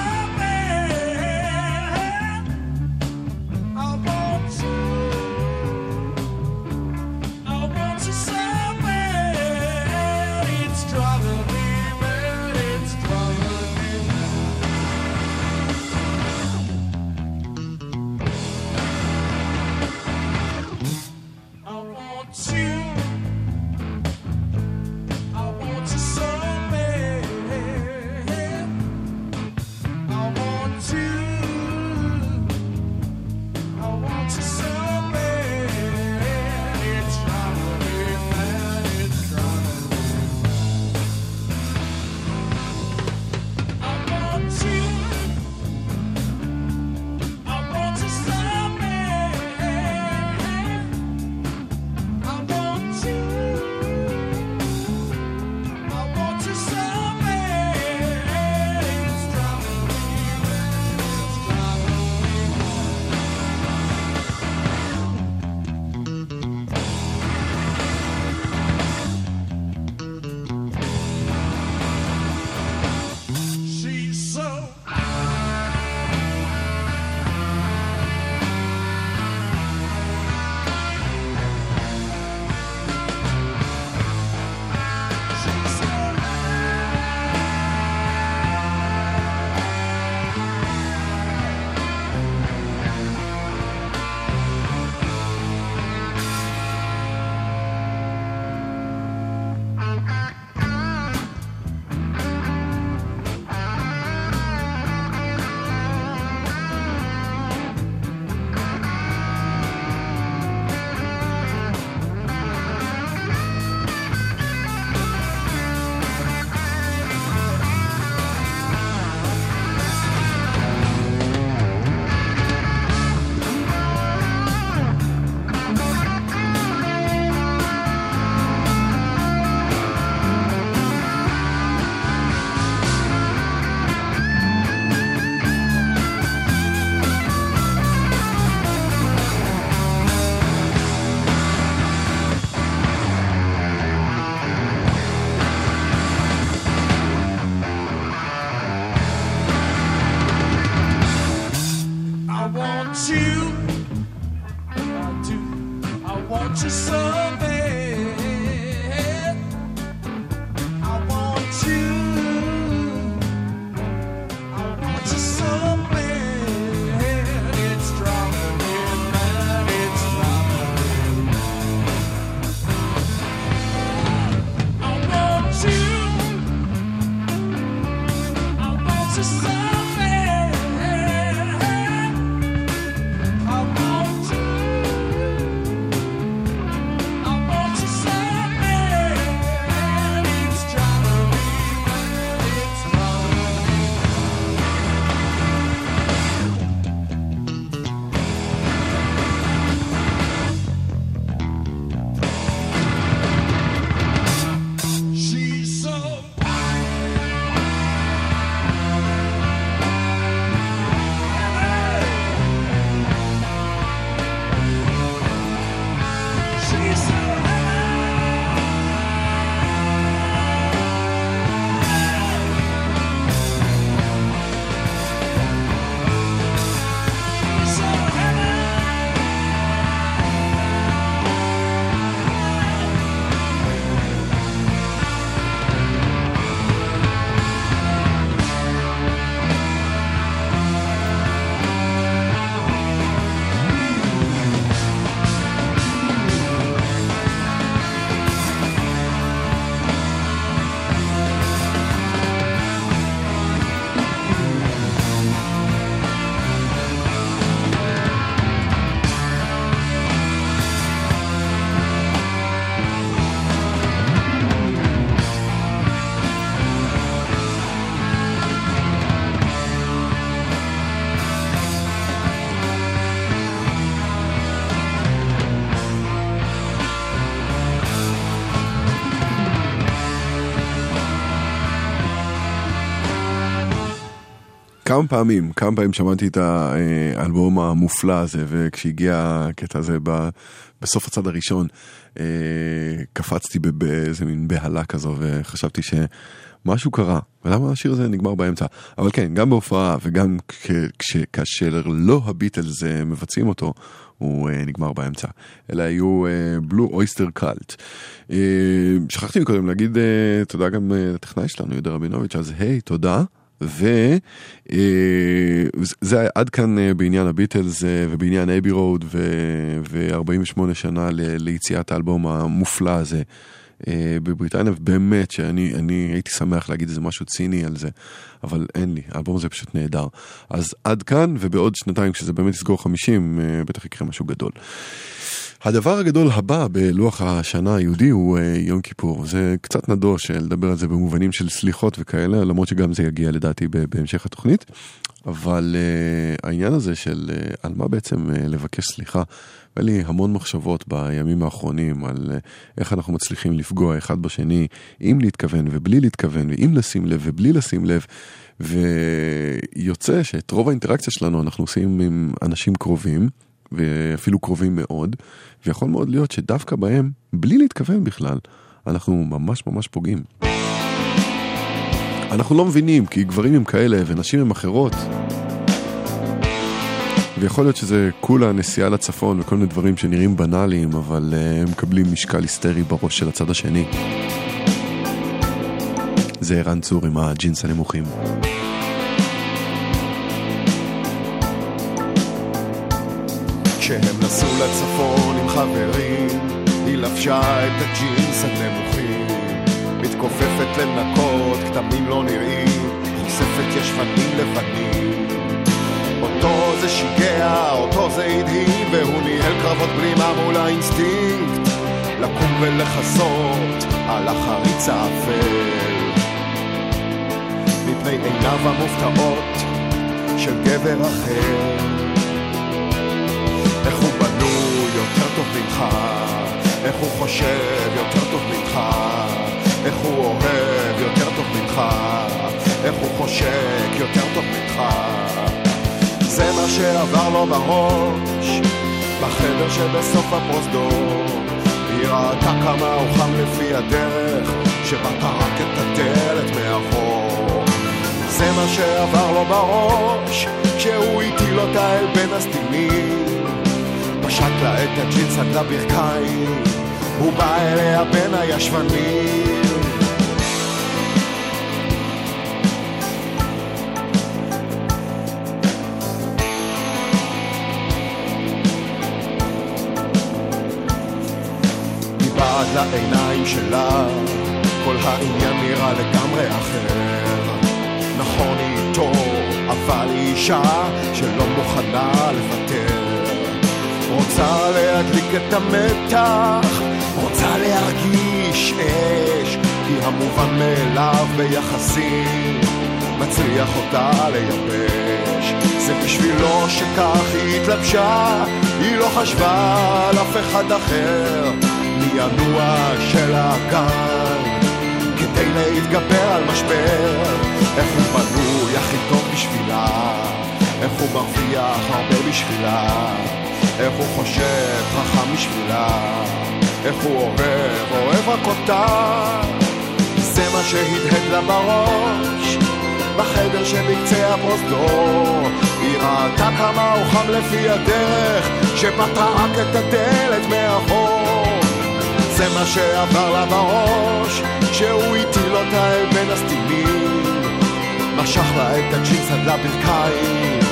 כמה פעמים, כמה פעמים שמעתי את האלבום המופלא הזה, וכשהגיע הקטע הזה ב- בסוף הצד הראשון, אה, קפצתי באיזה מין בהלה כזו, וחשבתי שמשהו קרה, ולמה השיר הזה נגמר באמצע? אבל כן, גם בהופעה וגם כש- כאשר לא הביטלס אה, מבצעים אותו, הוא אה, נגמר באמצע. אלה היו בלו אויסטר קאלט. שכחתי מקודם להגיד תודה גם לטכנאי שלנו, יהודה רבינוביץ', אז היי, תודה. וזה היה עד כאן אה, בעניין הביטלס אה, ובעניין אייבי רוד ו-48 שנה ליציאת האלבום המופלא הזה אה, בבריטניה, ובאמת שאני אני הייתי שמח להגיד איזה משהו ציני על זה, אבל אין לי, האלבום הזה פשוט נהדר. אז עד כאן, ובעוד שנתיים כשזה באמת יסגור 50, אה, בטח יקרה משהו גדול. הדבר הגדול הבא בלוח השנה היהודי הוא אה, יום כיפור. זה קצת נדוש אה, לדבר על זה במובנים של סליחות וכאלה, למרות שגם זה יגיע לדעתי בהמשך התוכנית. אבל uh, העניין הזה של uh, על מה בעצם uh, לבקש סליחה, היה לי המון מחשבות בימים האחרונים על uh, איך אנחנו מצליחים לפגוע אחד בשני, אם להתכוון ובלי להתכוון, ואם לשים לב ובלי לשים לב. ויוצא שאת רוב האינטראקציה שלנו אנחנו עושים עם אנשים קרובים, ואפילו קרובים מאוד, ויכול מאוד להיות שדווקא בהם, בלי להתכוון בכלל, אנחנו ממש ממש פוגעים. אנחנו לא מבינים, כי גברים הם כאלה ונשים הם אחרות. ויכול להיות שזה כולה נסיעה לצפון וכל מיני דברים שנראים בנאליים, אבל uh, הם מקבלים משקל היסטרי בראש של הצד השני. זה ערן צור עם הג'ינס הנמוכים. כשהם נסעו לצפון עם חברים, היא לבשה את הג'ינס הנמוכים. מתכופפת לנקות, כתמים לא נראים, חושפת ישבנים לבנים. אותו זה שיגע, אותו זה הדהים, והוא ניהל קרבות בלימה מול האינסטינקט. לקום ולכסות על החריץ האפל. מפני עיניו המופתעות של גבר אחר. איך הוא בנוי יותר טוב ממך, איך הוא חושב יותר טוב ממך, איך הוא אוהב יותר טוב ממך, איך הוא חושק יותר טוב ממך. זה מה שעבר לו בראש, בחדר שבסוף הפרוזדור. היא ראתה כמה הוא חם לפי הדרך, שבה טרק את הדלת מאחור. זה מה שעבר לו בראש, כשהוא הטיל אותה אל בין הסתימים. פשט לה את הג'ינס עד לברכיים, הוא בא אליה בין הישבנים. מבעד לעיניים שלה, כל העניין נראה לגמרי אחר. נכון היא איתו, אבל היא אישה שלא מוכנה לוותר. רוצה להדליק את המתח, רוצה להרגיש אש, כי המובן מאליו ביחסים מצליח אותה לייבש. זה בשבילו שכך היא התלבשה, היא לא חשבה על אף אחד אחר, מינוע של האגן, כדי להתגבר על משבר. איך הוא בנוי הכי טוב בשבילה, איך הוא מרוויח הרבה בשבילה. איך הוא חושב חכם בשבילה, איך הוא אוהב, אוהב רק אותה. זה מה שהדהד לה בראש, בחדר שבקצה הפרוזדור. היא ראתה כמה הוא חם לפי הדרך, שפתרה רק את הדלת מאחור. זה מה שעבר לה בראש, כשהוא הטיל אותה אל בין הסתימים. משך לה את הג'ינס עד לברכיים,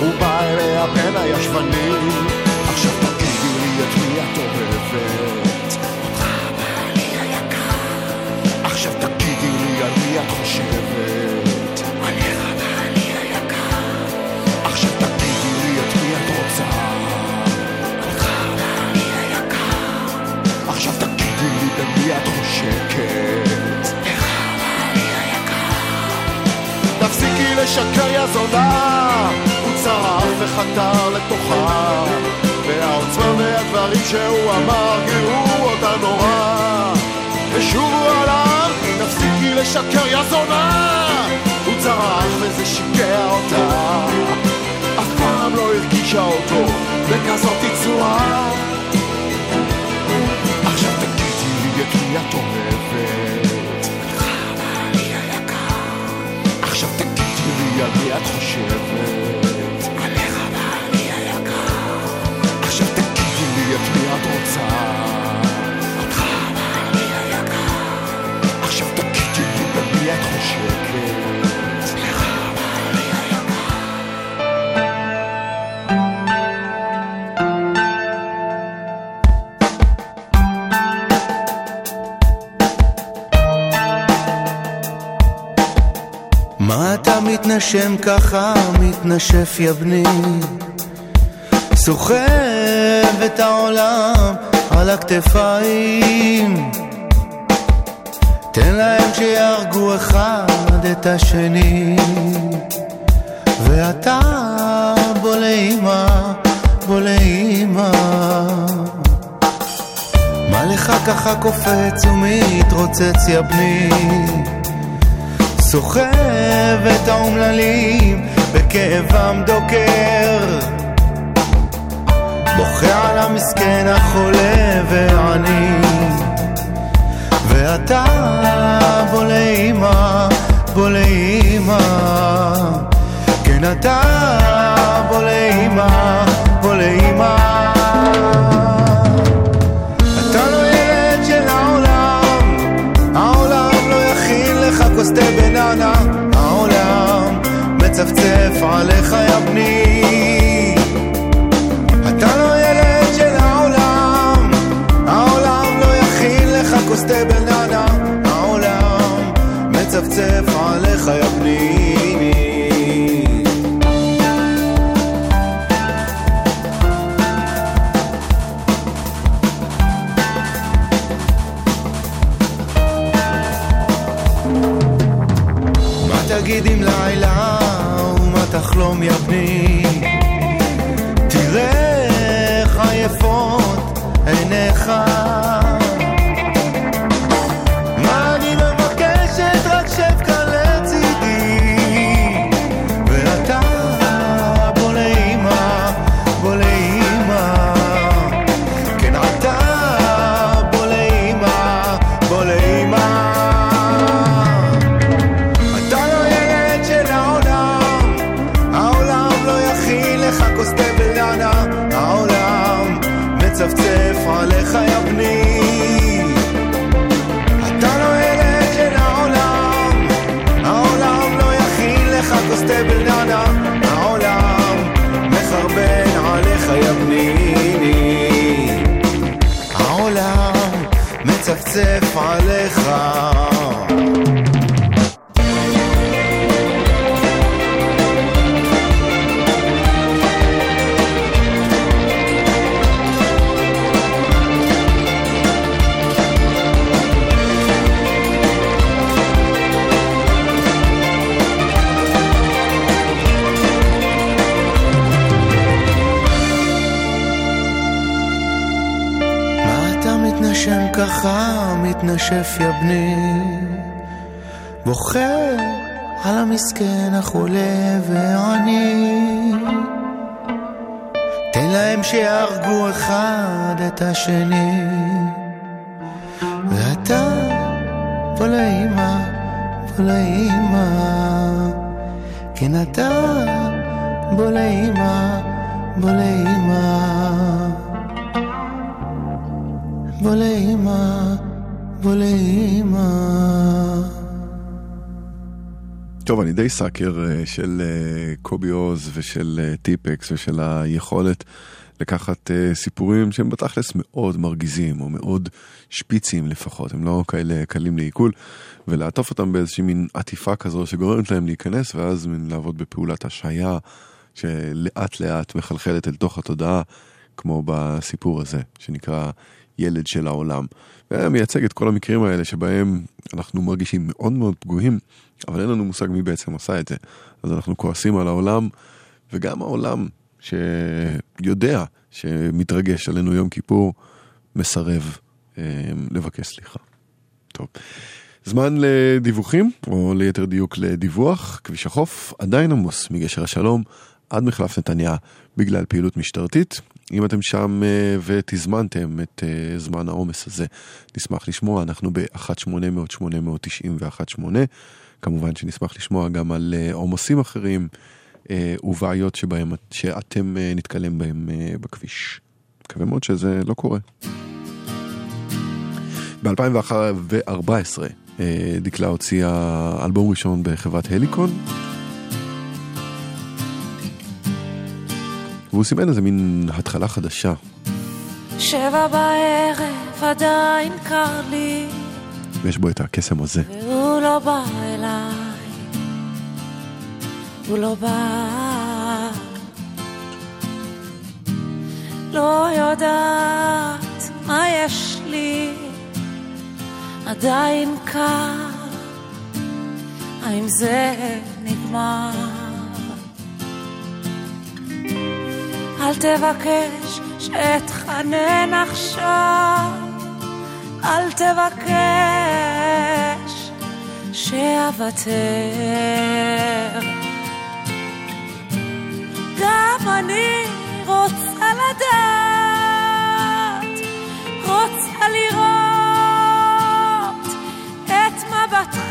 הוא בא אליה בין הישבנים. עכשיו תגידי לי את מי את אוהבת? אותך בעלי היקר. עכשיו תגידי לי על מי את חושבת? עליך בעלי היקר. עכשיו תגידי לי את מי את רוצה? אותך בעלי היקר. עכשיו תגידי לי במי את חושקת? תפסיקי לשקר יא זונה צרח וחתר לתוכה והעוצמה והדברים שהוא אמר גירו אותה נורא. ושוב הוא עליו, תפסיקי לשקר יא זונה! הוא צרח וזה שיגע אותה. אף פעם לא הרגישה אותו בכזאת צורה עכשיו תגידי לי את מי את אוהבת? חמה לי היקר עכשיו תגידי לי על מי את חושבת מתנשם ככה, מתנשף יא בני? סוחב את העולם על הכתפיים. תן להם שיהרגו אחד את השני. ואתה בוא לאמא, בוא לאמא מה לך ככה קופץ ומתרוצץ יא בני? סוחב את האומללים בכאבם דוקר בוכה על המסכן החולה והעני ואתה בוא לאמא, בוא לאמא כן אתה בוא לאמא, בוא לאמא סאקר אה, של אה, קובי עוז ושל אה, טיפקס ושל היכולת לקחת סיפורים שהם בתכלס מאוד מרגיזים, או מאוד שפיצים לפחות, הם לא כאלה קלים לעיכול, ולעטוף אותם באיזושהי מין עטיפה כזו שגורמת להם להיכנס, ואז מין לעבוד בפעולת השעיה שלאט לאט מחלחלת אל תוך התודעה, כמו בסיפור הזה, שנקרא ילד של העולם. ומייצג את כל המקרים האלה שבהם אנחנו מרגישים מאוד מאוד פגועים, אבל אין לנו מושג מי בעצם עשה את זה. אז אנחנו כועסים על העולם, וגם העולם שיודע שמתרגש עלינו יום כיפור, מסרב אה, לבקש סליחה. טוב. זמן לדיווחים, או ליתר דיוק לדיווח, כביש החוף עדיין עמוס מגשר השלום עד מחלף נתניה בגלל פעילות משטרתית. אם אתם שם אה, ותזמנתם את אה, זמן העומס הזה, נשמח לשמוע, אנחנו ב-1-800-890-1-8. כמובן שנשמח לשמוע גם על אה, עומסים אחרים ובעיות שבהם, שאתם נתקלים בהם בכביש. מקווה מאוד שזה לא קורה. ב-2014 אה, דקלה הוציאה אלבום ראשון בחברת הליקון. והוא סימן איזה מין התחלה חדשה. שבע בערב עדיין קר לי, ויש בו את הקסם הזה. והוא לא בא אליי. הוא לא בא. לא יודעת מה יש לי, עדיין קר. האם זה נגמר? אל תבקש שאתחנן עכשיו, אל תבקש שאוותר. גם אני רוצה לדעת, רוצה לראות את מבטך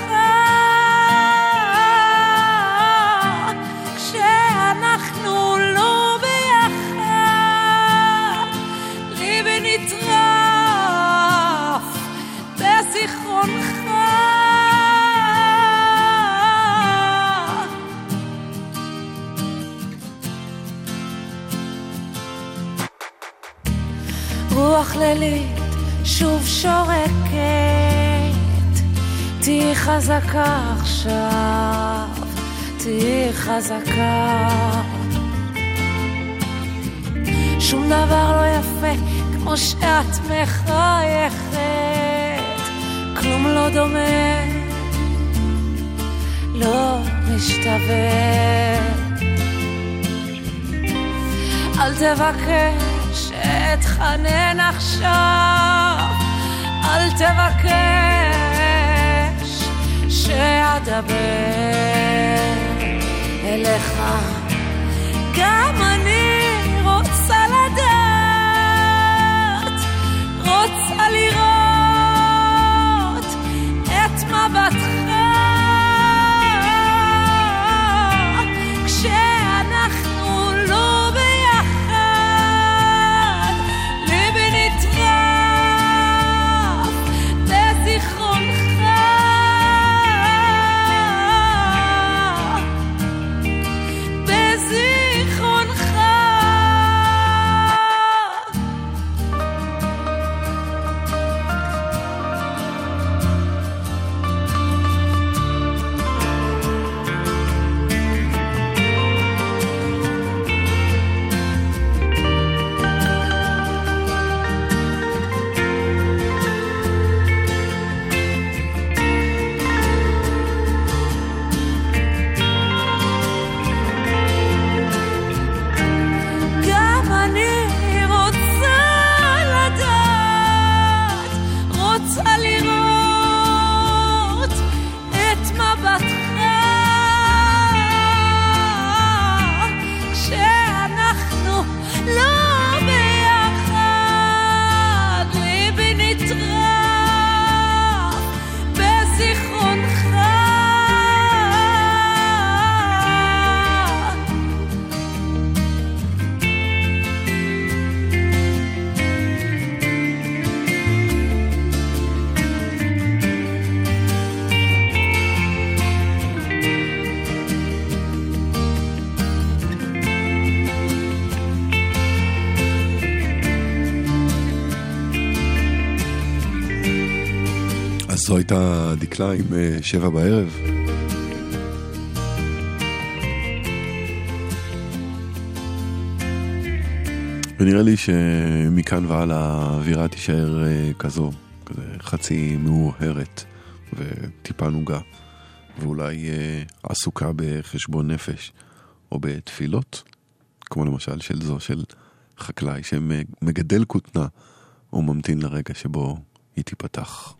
רוח לילית שוב שורקת, תהי חזקה עכשיו, תהי חזקה. שום דבר לא יפה כמו שאת מחייכת, כלום לא דומה, לא משתווה. אל תבקש שאתחנן עכשיו, אל תבקש שאדבר אליך. גם אני רוצה לדעת, רוצה לראות את מבטך עם אה, שבע בערב. ונראה לי שמכאן והלאה האווירה תישאר אה, כזו, כזה חצי מאוהרת וטיפה נוגה, ואולי אה, עסוקה בחשבון נפש או בתפילות, כמו למשל של זו של חקלאי שמגדל כותנה או ממתין לרגע שבו היא תיפתח.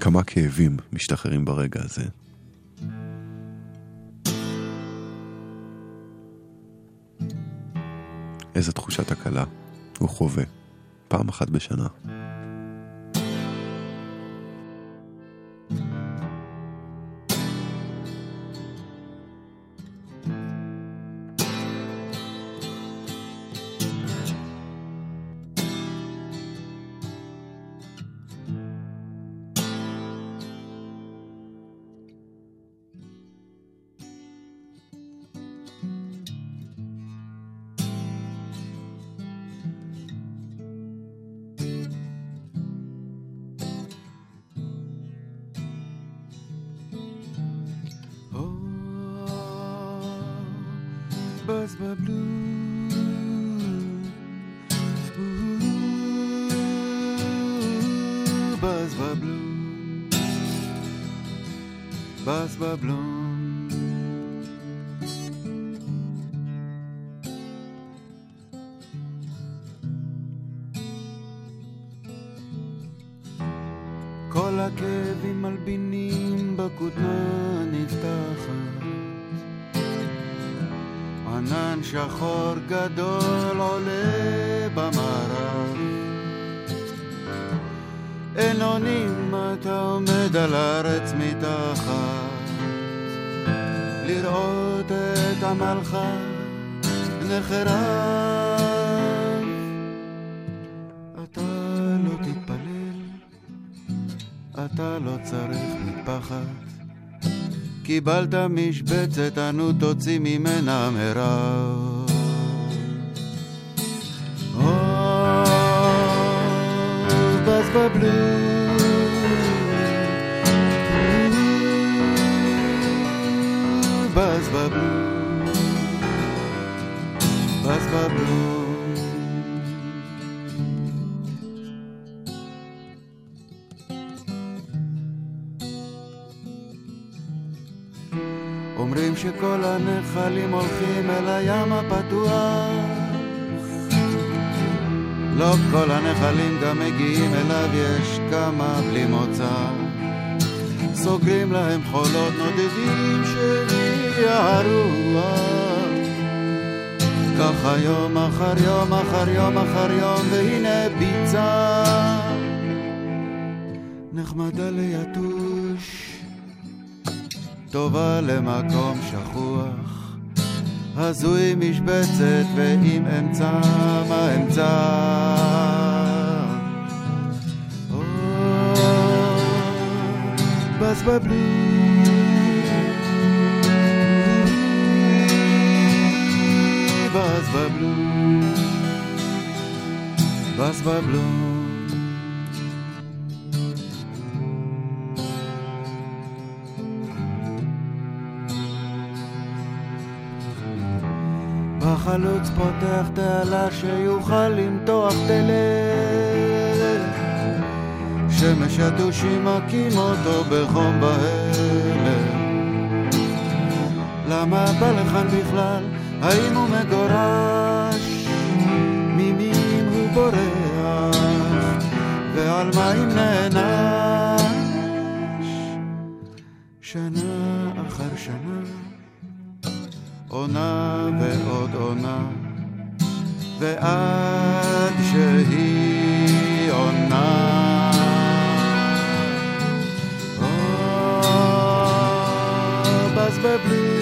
כמה כאבים משתחררים ברגע הזה. איזה תחושת הקלה הוא חווה, פעם אחת בשנה. תוציא ממנה מרב. אומרים שכל הנחלים הולכים אל הים הפתוח. לא כל הנחלים גם מגיעים אליו, יש כמה בלי מוצא. סוגרים להם חולות נודדים שהביאה הרוח. ככה יום אחר יום אחר יום אחר יום והנה ביצה. נחמדה ליתוש טובה למקום שכוח, הזוי משבצת ועם אמצע, מה אמצע? בז בבלי. בז בבלו. בז בבלו החלוץ פותח תעלה שיוכל למתוח דלת שמש יתושים מכים אותו בחום בהלם למה בא לכאן בכלל? האם הוא מגורש? ממין הוא בורח? ועל מה אם נענש? שנה אחר שנה עונה ועוד עונה, ועד שהיא עונה. בז בבלי.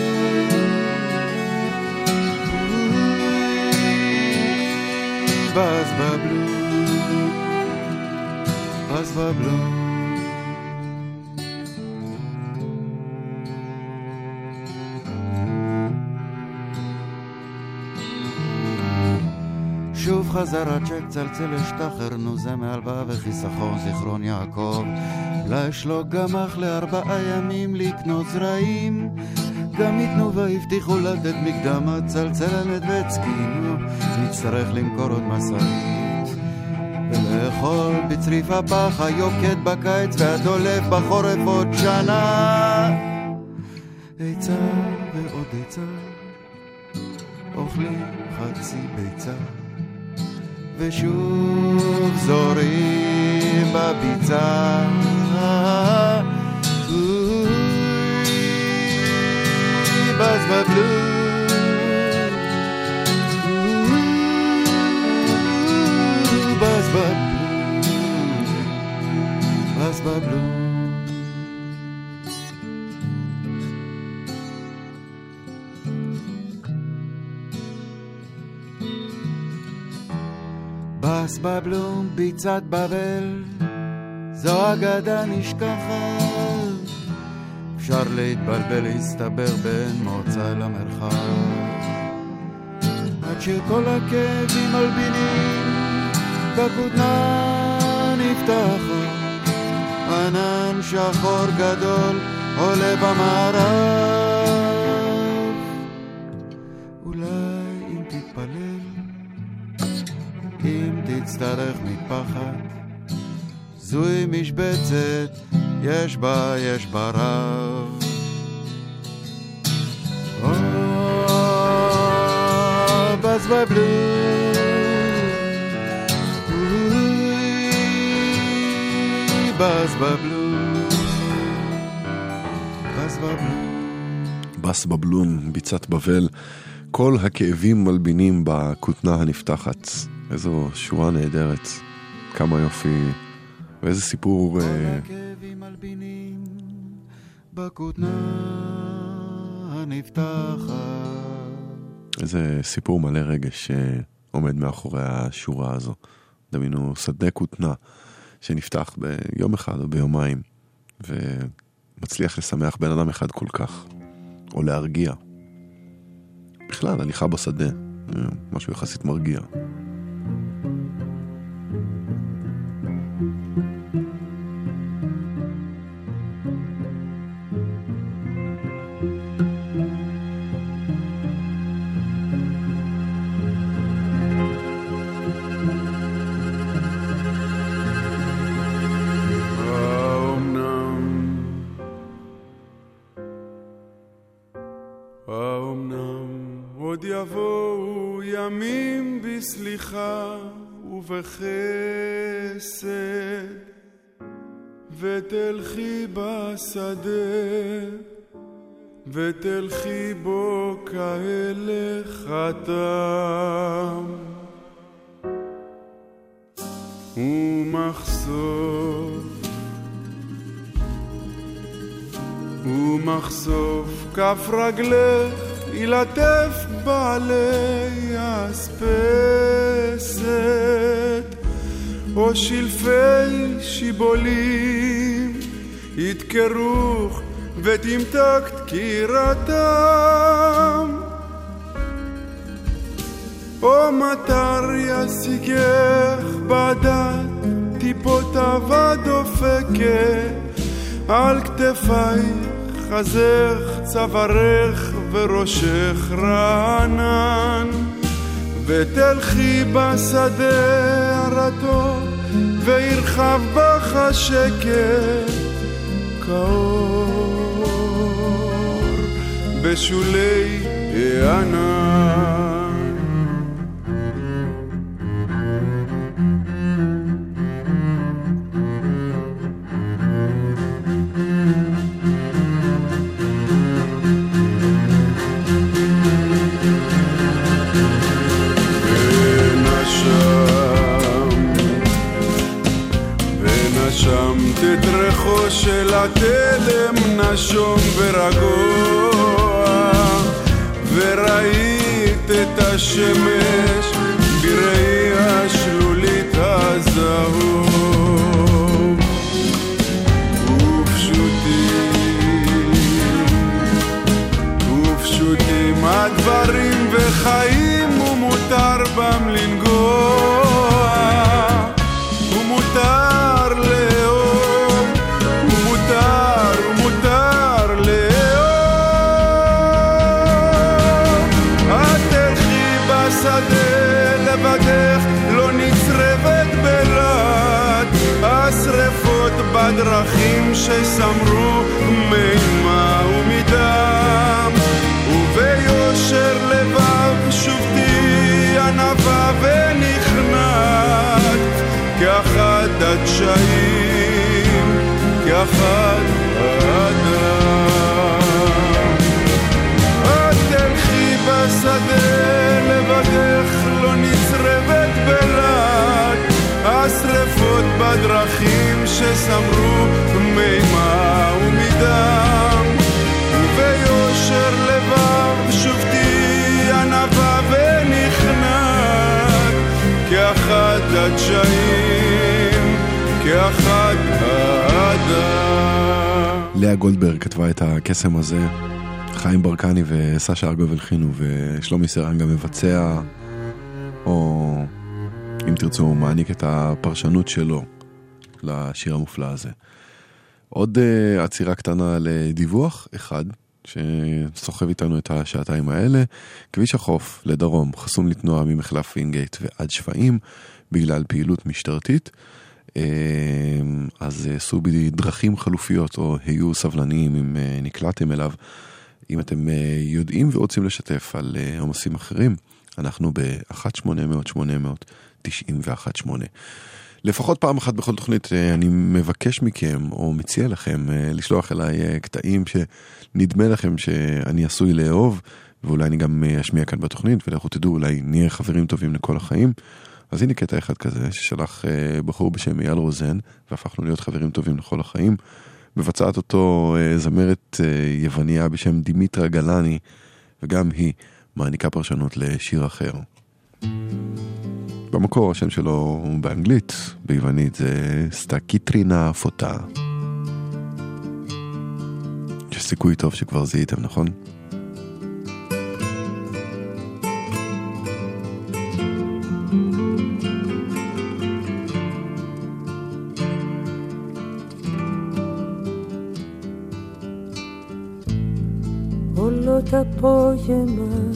בז בבלו בז בבלו חזר הצ'ק צלצל השתחררנו זה מהלוואה וחיסכון זיכרון יעקב. לה יש לו גמח לארבעה ימים לקנות זרעים. גם מתנובה הבטיחו לתת מקדמה צלצלת והצקינו נצטרך למכור עוד משאית ולאכול בצריף הפח היוקד בקיץ והדולף בחורף עוד שנה. עצה ועוד עצה אוכלים חצי ביצה ושוב זורים בביצה. Buzz my blue Buzz blue Buzz blue בס בבלום ביצת בבל, זו אגדה נשכחת. אפשר להתבלבל, להסתבר בין מוצא למרחב. עד שכל הכאבים מלבינים, בכותנה נפתחת. ענן שחור גדול עולה במערב. אולי אם תתפלל, תצטרך מטפחת, זוהי משבצת, יש בה, יש בה רב. בז בבלום, בבלום, בבלום. בס בבלון, ביצת בבל, כל הכאבים מלבינים בכותנה הנפתחת. איזו שורה נהדרת, כמה יופי, ואיזה סיפור... אה. איזה סיפור מלא רגש שעומד מאחורי השורה הזו. דמיינו שדה כותנה שנפתח ביום אחד או ביומיים, ומצליח לשמח בן אדם אחד כל כך, או להרגיע. בכלל, הליכה בשדה, אה, משהו יחסית מרגיע. ותלכי בו כהלך חתם ומחשוף ומחשוף כף רגלך ילטף בעלי אספסת. או שלפי שיבולים ידקרוך ותמתק דקירתם או מטר ישיגך בדת אבד דופקת. על כתפייך חזך צווארך וראשך רענן. ותלכי בשדה הרטוב וירחב בך השקט. כאור בשולי הענן. ונשם תדרכו של התלם נשום ורגוע, וראית את השמש בראי השלולית הזהוב. ופשוטים, ופשוטים הדברים וחיים סמרו מימה ומדם, וביושר לבב שובתי ענווה ונכנעת, כאחד הדשאים, כאחד האדם. את תלכי בשדה לבדך לא נצרבת בלעד, השרפות בדרכים שסמרו לאה גולדברג כתבה את הקסם הזה, חיים ברקני וסשה ארגוב הלחינו, ושלומי סרן גם מבצע, או אם תרצו, הוא מעניק את הפרשנות שלו לשיר המופלא הזה. עוד uh, עצירה קטנה לדיווח, אחד, שסוחב איתנו את השעתיים האלה, כביש החוף לדרום חסום לתנועה ממחלף וינגייט ועד שפיים בגלל פעילות משטרתית. אה, אז אה, עשו בדרכים חלופיות או היו סבלניים אם אה, נקלעתם אליו. אם אתם אה, יודעים ורוצים לשתף על עומסים אחרים, אנחנו ב-1-800-800-918. לפחות פעם אחת בכל תוכנית אני מבקש מכם או מציע לכם לשלוח אליי קטעים שנדמה לכם שאני עשוי לאהוב ואולי אני גם אשמיע כאן בתוכנית ולכו תדעו אולי נהיה חברים טובים לכל החיים. אז הנה קטע אחד כזה ששלח אה, בחור בשם אייל רוזן והפכנו להיות חברים טובים לכל החיים. מבצעת אותו אה, זמרת אה, יווניה בשם דימיטרה גלני וגם היא מעניקה פרשנות לשיר אחר. במקור השם שלו באנגלית, ביוונית זה סטקיטרינה פוטה. יש סיכוי טוב שכבר זיהיתם, נכון? Όλο το απόγευμα.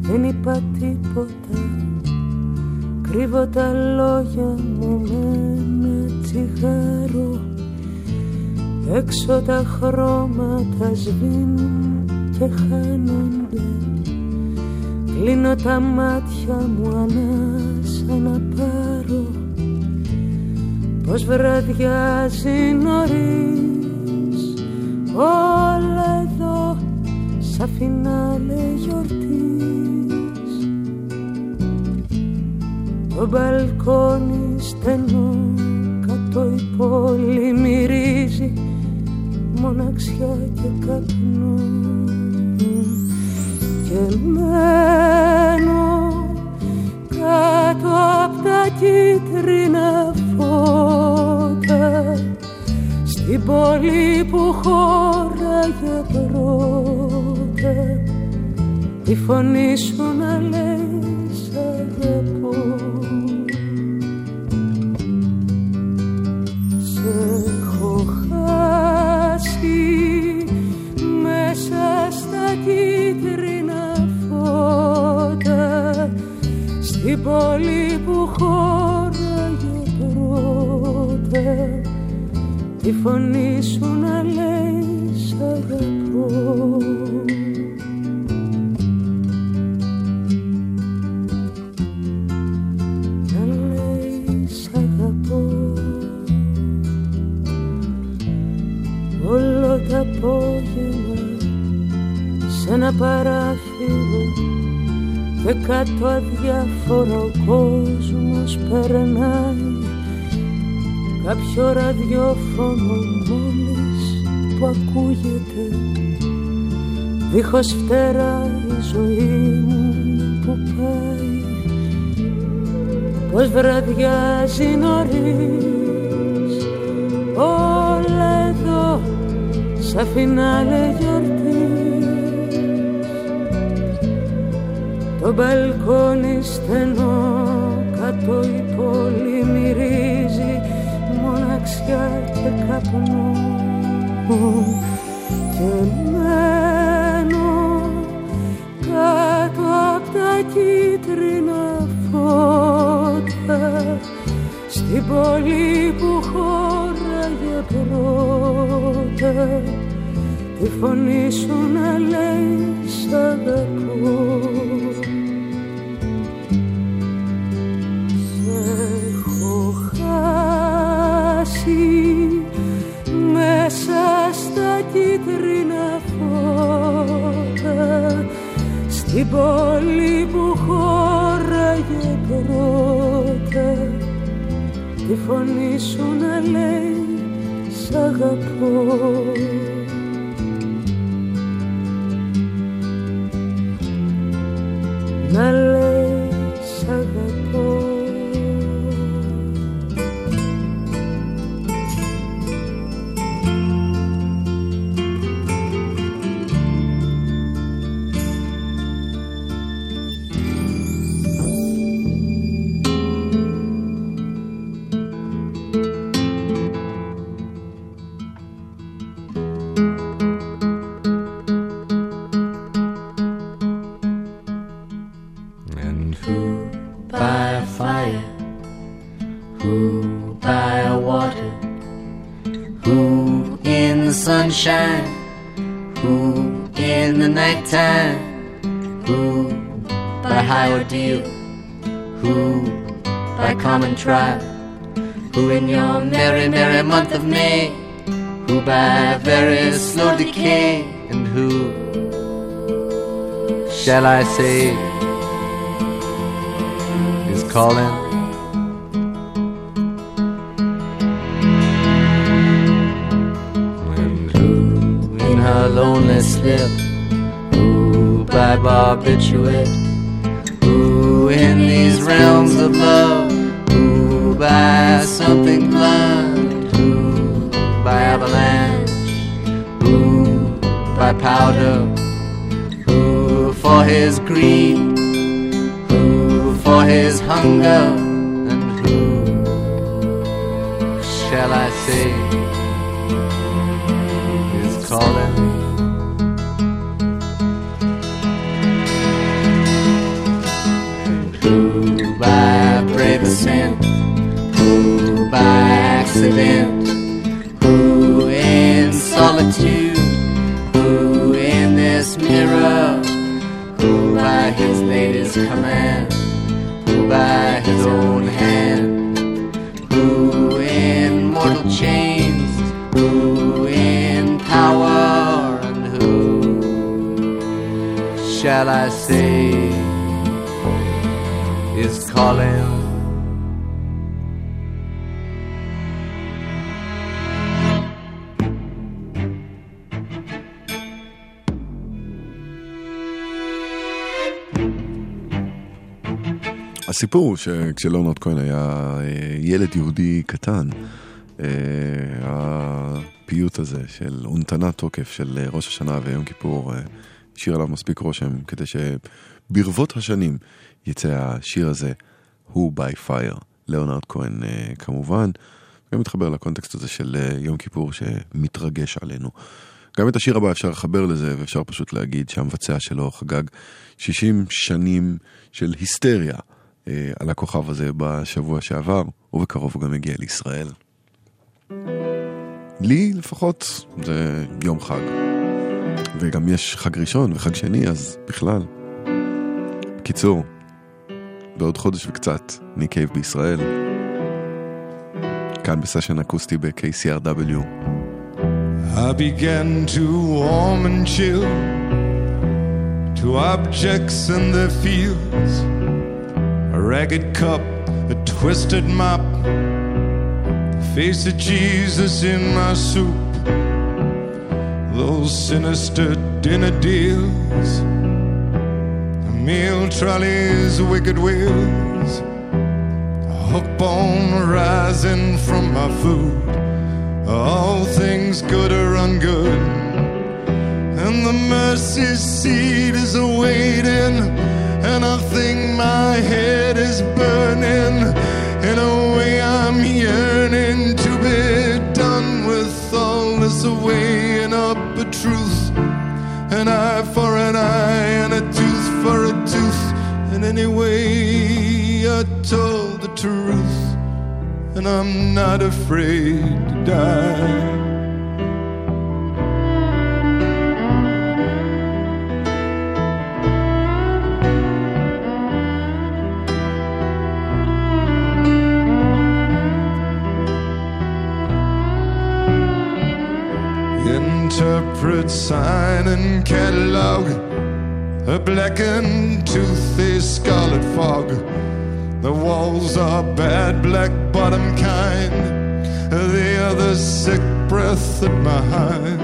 Δεν είπα τίποτα. Κρύβω τα λόγια μου με ένα τσιγάρο. Έξω τα χρώματα σβήνουν και χάνονται. Κλείνω τα μάτια μου ανάσα να πάρω. Πως βραδιάζει νωρίς Όλα εδώ σαν φινάλε γιορτής. Το μπαλκόνι στενό κάτω η πόλη μυρίζει μοναξιά και καπνό και μένω κάτω απ' τα κίτρινα φώτα στην πόλη που χώραγε πρώτα τη φωνή σου να λέει σ' αγαπώ. Σε έχω χάσει μέσα στα κίτρινα φώτα στην πόλη που χώραγε πρώτα. Τη φωνή σου να λέει σ' αγαπώ ένα παράθυρο και κάτω αδιάφορα ο κόσμος περνάει. Κάποιο ραδιόφωνο μόλις που ακούγεται. Δίχως φτερά η ζωή μου που πάει. Πως βραδιάζει νωρίς. Όλα εδώ σαν φινάλε γιορτής το μπαλκόνι στενό κάτω η πόλη μυρίζει μοναξιά και καπνό. Και μένω κάτω απ' τα κίτρινα φώτα στην πόλη που χώραγε πρώτα. Τη φωνή σου να λέει σ' αγαπώ πόλη που χώραγε πρώτα. Τη φωνή σου να λέει σ' αγαπώ of May, who by very slow decay, and who shall I say? is calling. And who in her lonely slip, who by barbiturate, who in these realms of love, who by something blunt, powder, who for his greed? Who for his hunger? And who shall I say is calling who by brave ascent? Who by accident lady's command, who by his own hand, who in mortal chains, who in power, and who shall I say is calling. הסיפור שכשלאונרד כהן היה אה, ילד יהודי קטן, אה, הפיוט הזה של אונתנה תוקף של אה, ראש השנה ויום כיפור, השאיר עליו מספיק רושם כדי שברבות השנים יצא השיר הזה, הוא by fire, לאונרד כהן כמובן. גם מתחבר לקונטקסט הזה של יום כיפור שמתרגש עלינו. גם את השיר הבא אפשר לחבר לזה, ואפשר פשוט להגיד שהמבצע שלו חגג 60 שנים של היסטריה על הכוכב הזה בשבוע שעבר, ובקרוב הוא גם יגיע לישראל. לי לפחות זה יום חג. וגם יש חג ראשון וחג שני, אז בכלל. בקיצור, בעוד חודש וקצת, ניק קייב בישראל. כאן בסשן אקוסטי ב-KCRW. I began to warm and chill to objects in their fields. A ragged cup, a twisted mop, the face of Jesus in my soup. Those sinister dinner deals, the meal trolley's wicked wheels, a hook bone rising from my food all things good or ungood. And the mercy seat is awaiting, and I think my head is burning. In a way, I'm yearning to be done with all this weighing up a truth. An eye for an eye, and a tooth for a tooth. And anyway, I told the truth and I'm not afraid to die. Interpret sign and catalog, a blackened tooth, a scarlet fog. The walls are bad, black bottom kind. the other sick breath at my hind.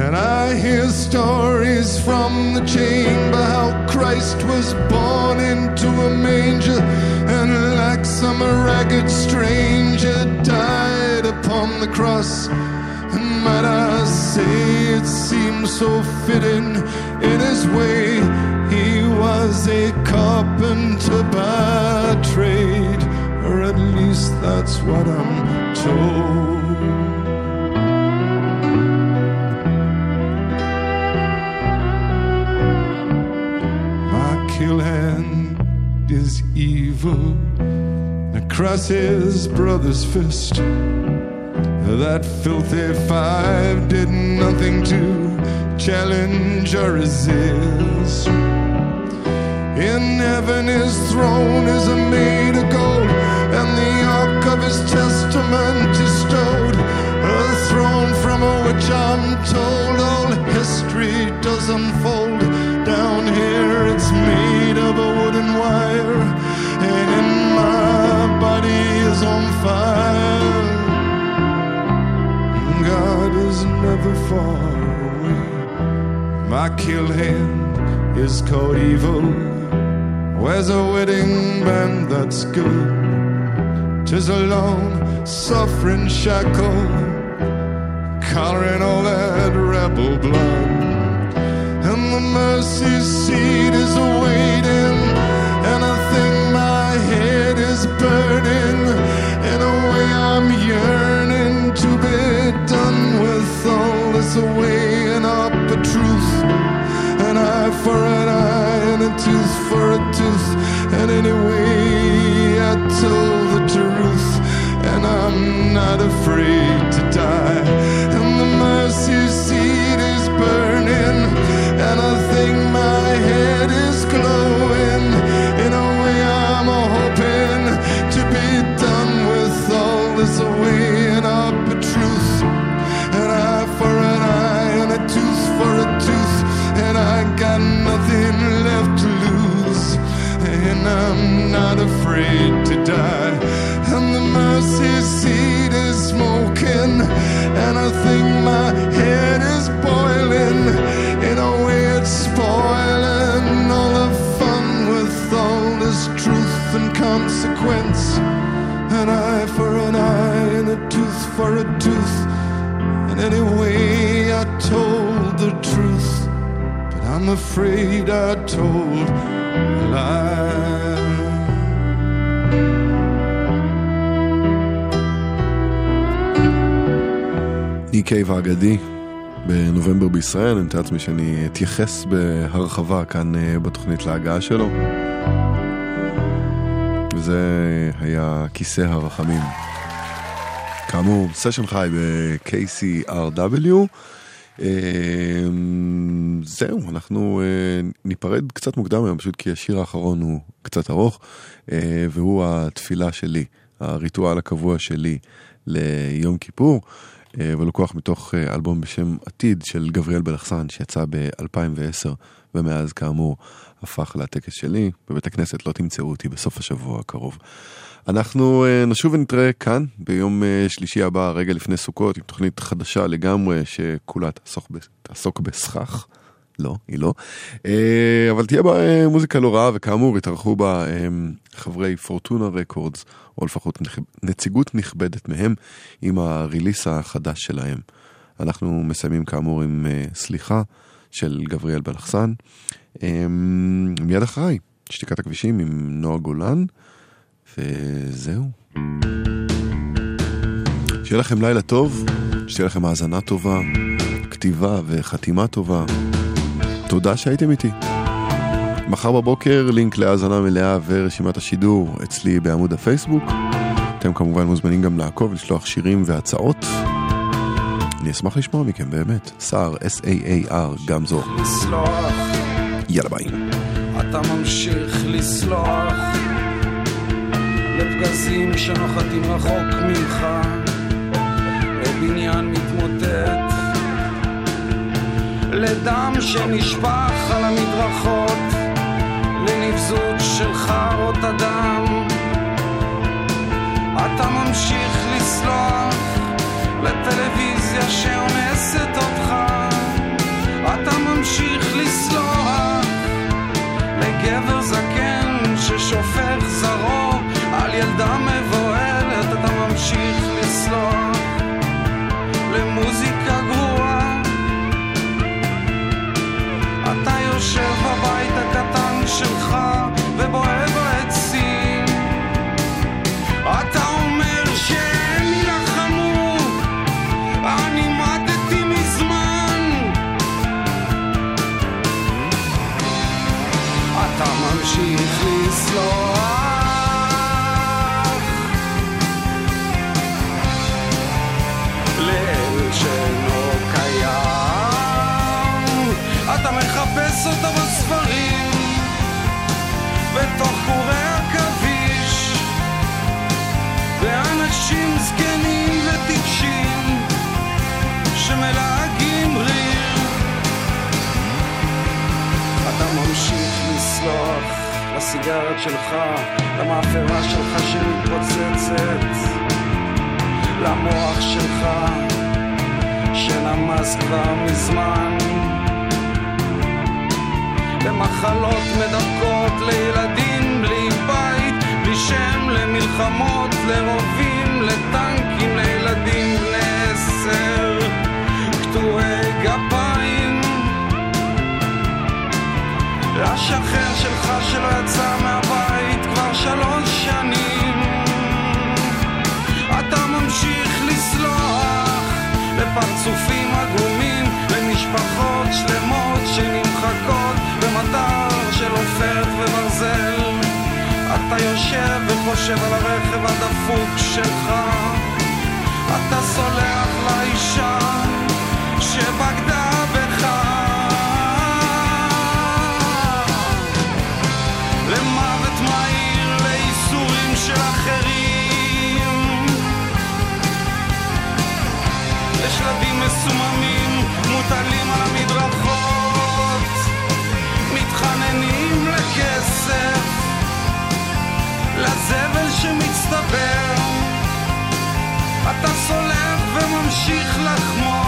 And I hear stories from the chamber how Christ was born into a manger and like some ragged stranger died upon the cross. Might I say it seems so fitting in his way. He was a carpenter by trade, or at least that's what I'm told. My kill hand is evil across his brother's fist. That filthy five did nothing to challenge or resist. In heaven his throne is made of gold, and the ark of his testament is stowed. A throne from which I'm told all history does unfold. Down here it's made of a wooden wire, and in my body is on fire. Is never far away. My kill hand is called evil. Where's a wedding band that's good. Tis a long suffering shackle, collaring all that rebel blood. And the mercy seat is awaiting, all this weighing up a truth. An eye for an eye and a tooth for a tooth. And anyway, I told the truth, and I'm not afraid think my head is boiling. In a way, it's spoiling all the fun with all this truth and consequence. An eye for an eye and a tooth for a tooth. And anyway, I told the truth, but I'm afraid I told a lie. ניק קייב האגדי בנובמבר בישראל, אני מתאר לעצמי שאני אתייחס בהרחבה כאן אה, בתוכנית להגעה שלו. וזה היה כיסא הרחמים. כאמור, סשן חי ב-KCRW. זהו, אנחנו אה, ניפרד קצת מוקדם היום, פשוט כי השיר האחרון הוא קצת ארוך, אה, והוא התפילה שלי, הריטואל הקבוע שלי ליום כיפור. אה, ולקוח מתוך אה, אלבום בשם עתיד של גבריאל בלחסן שיצא ב-2010 ומאז כאמור הפך לטקס שלי בבית הכנסת לא תמצאו אותי בסוף השבוע הקרוב. אנחנו אה, נשוב ונתראה כאן ביום שלישי הבא רגע לפני סוכות עם תוכנית חדשה לגמרי שכולה תעסוק בסכך. לא, היא לא. אבל תהיה בה מוזיקה לא רעה, וכאמור יתארחו בה חברי פורטונה רקורדס, או לפחות נציגות נכבדת מהם, עם הריליס החדש שלהם. אנחנו מסיימים כאמור עם סליחה של גבריאל בלחסן. מיד אחריי, שתיקת הכבישים עם נועה גולן, וזהו. שיהיה לכם לילה טוב, שתהיה לכם האזנה טובה, כתיבה וחתימה טובה. תודה שהייתם איתי. מחר בבוקר לינק להאזנה מלאה ורשימת השידור אצלי בעמוד הפייסבוק. אתם כמובן מוזמנים גם לעקוב, לשלוח שירים והצעות. אני אשמח לשמוע מכם באמת. סער, S-A-A-R, גם זו. יאללה ביי. אתה ממשיך לסלוח לפגזים שנוחתים רחוק ממך, או בניין מתמוטט, לדם שנשפך על המדרכות, לנבזות של חרות אדם. אתה ממשיך לסלוח לטלוויזיה שאונסת אותך. אתה ממשיך לסלוח לגבר זקן לסיגרת שלך, למאפרה שלך שמתפוצצת, למוח שלך שנמס כבר מזמן. למחלות מדבקות לילדים בלי בית, בלי שם למלחמות, לרובים, לטנקים, לילדים בני עשר, קטועי לשכן שלך שלא יצא מהבית כבר שלוש שנים. אתה ממשיך לסלוח לפרצופים עגומים, למשפחות שלמות שנמחקות במטר של עופרת וברזל. אתה יושב וחושב על הרכב הדפוק שלך. אתה סולח לאישה שבגדה שמצטבר. אתה סולח וממשיך לחמול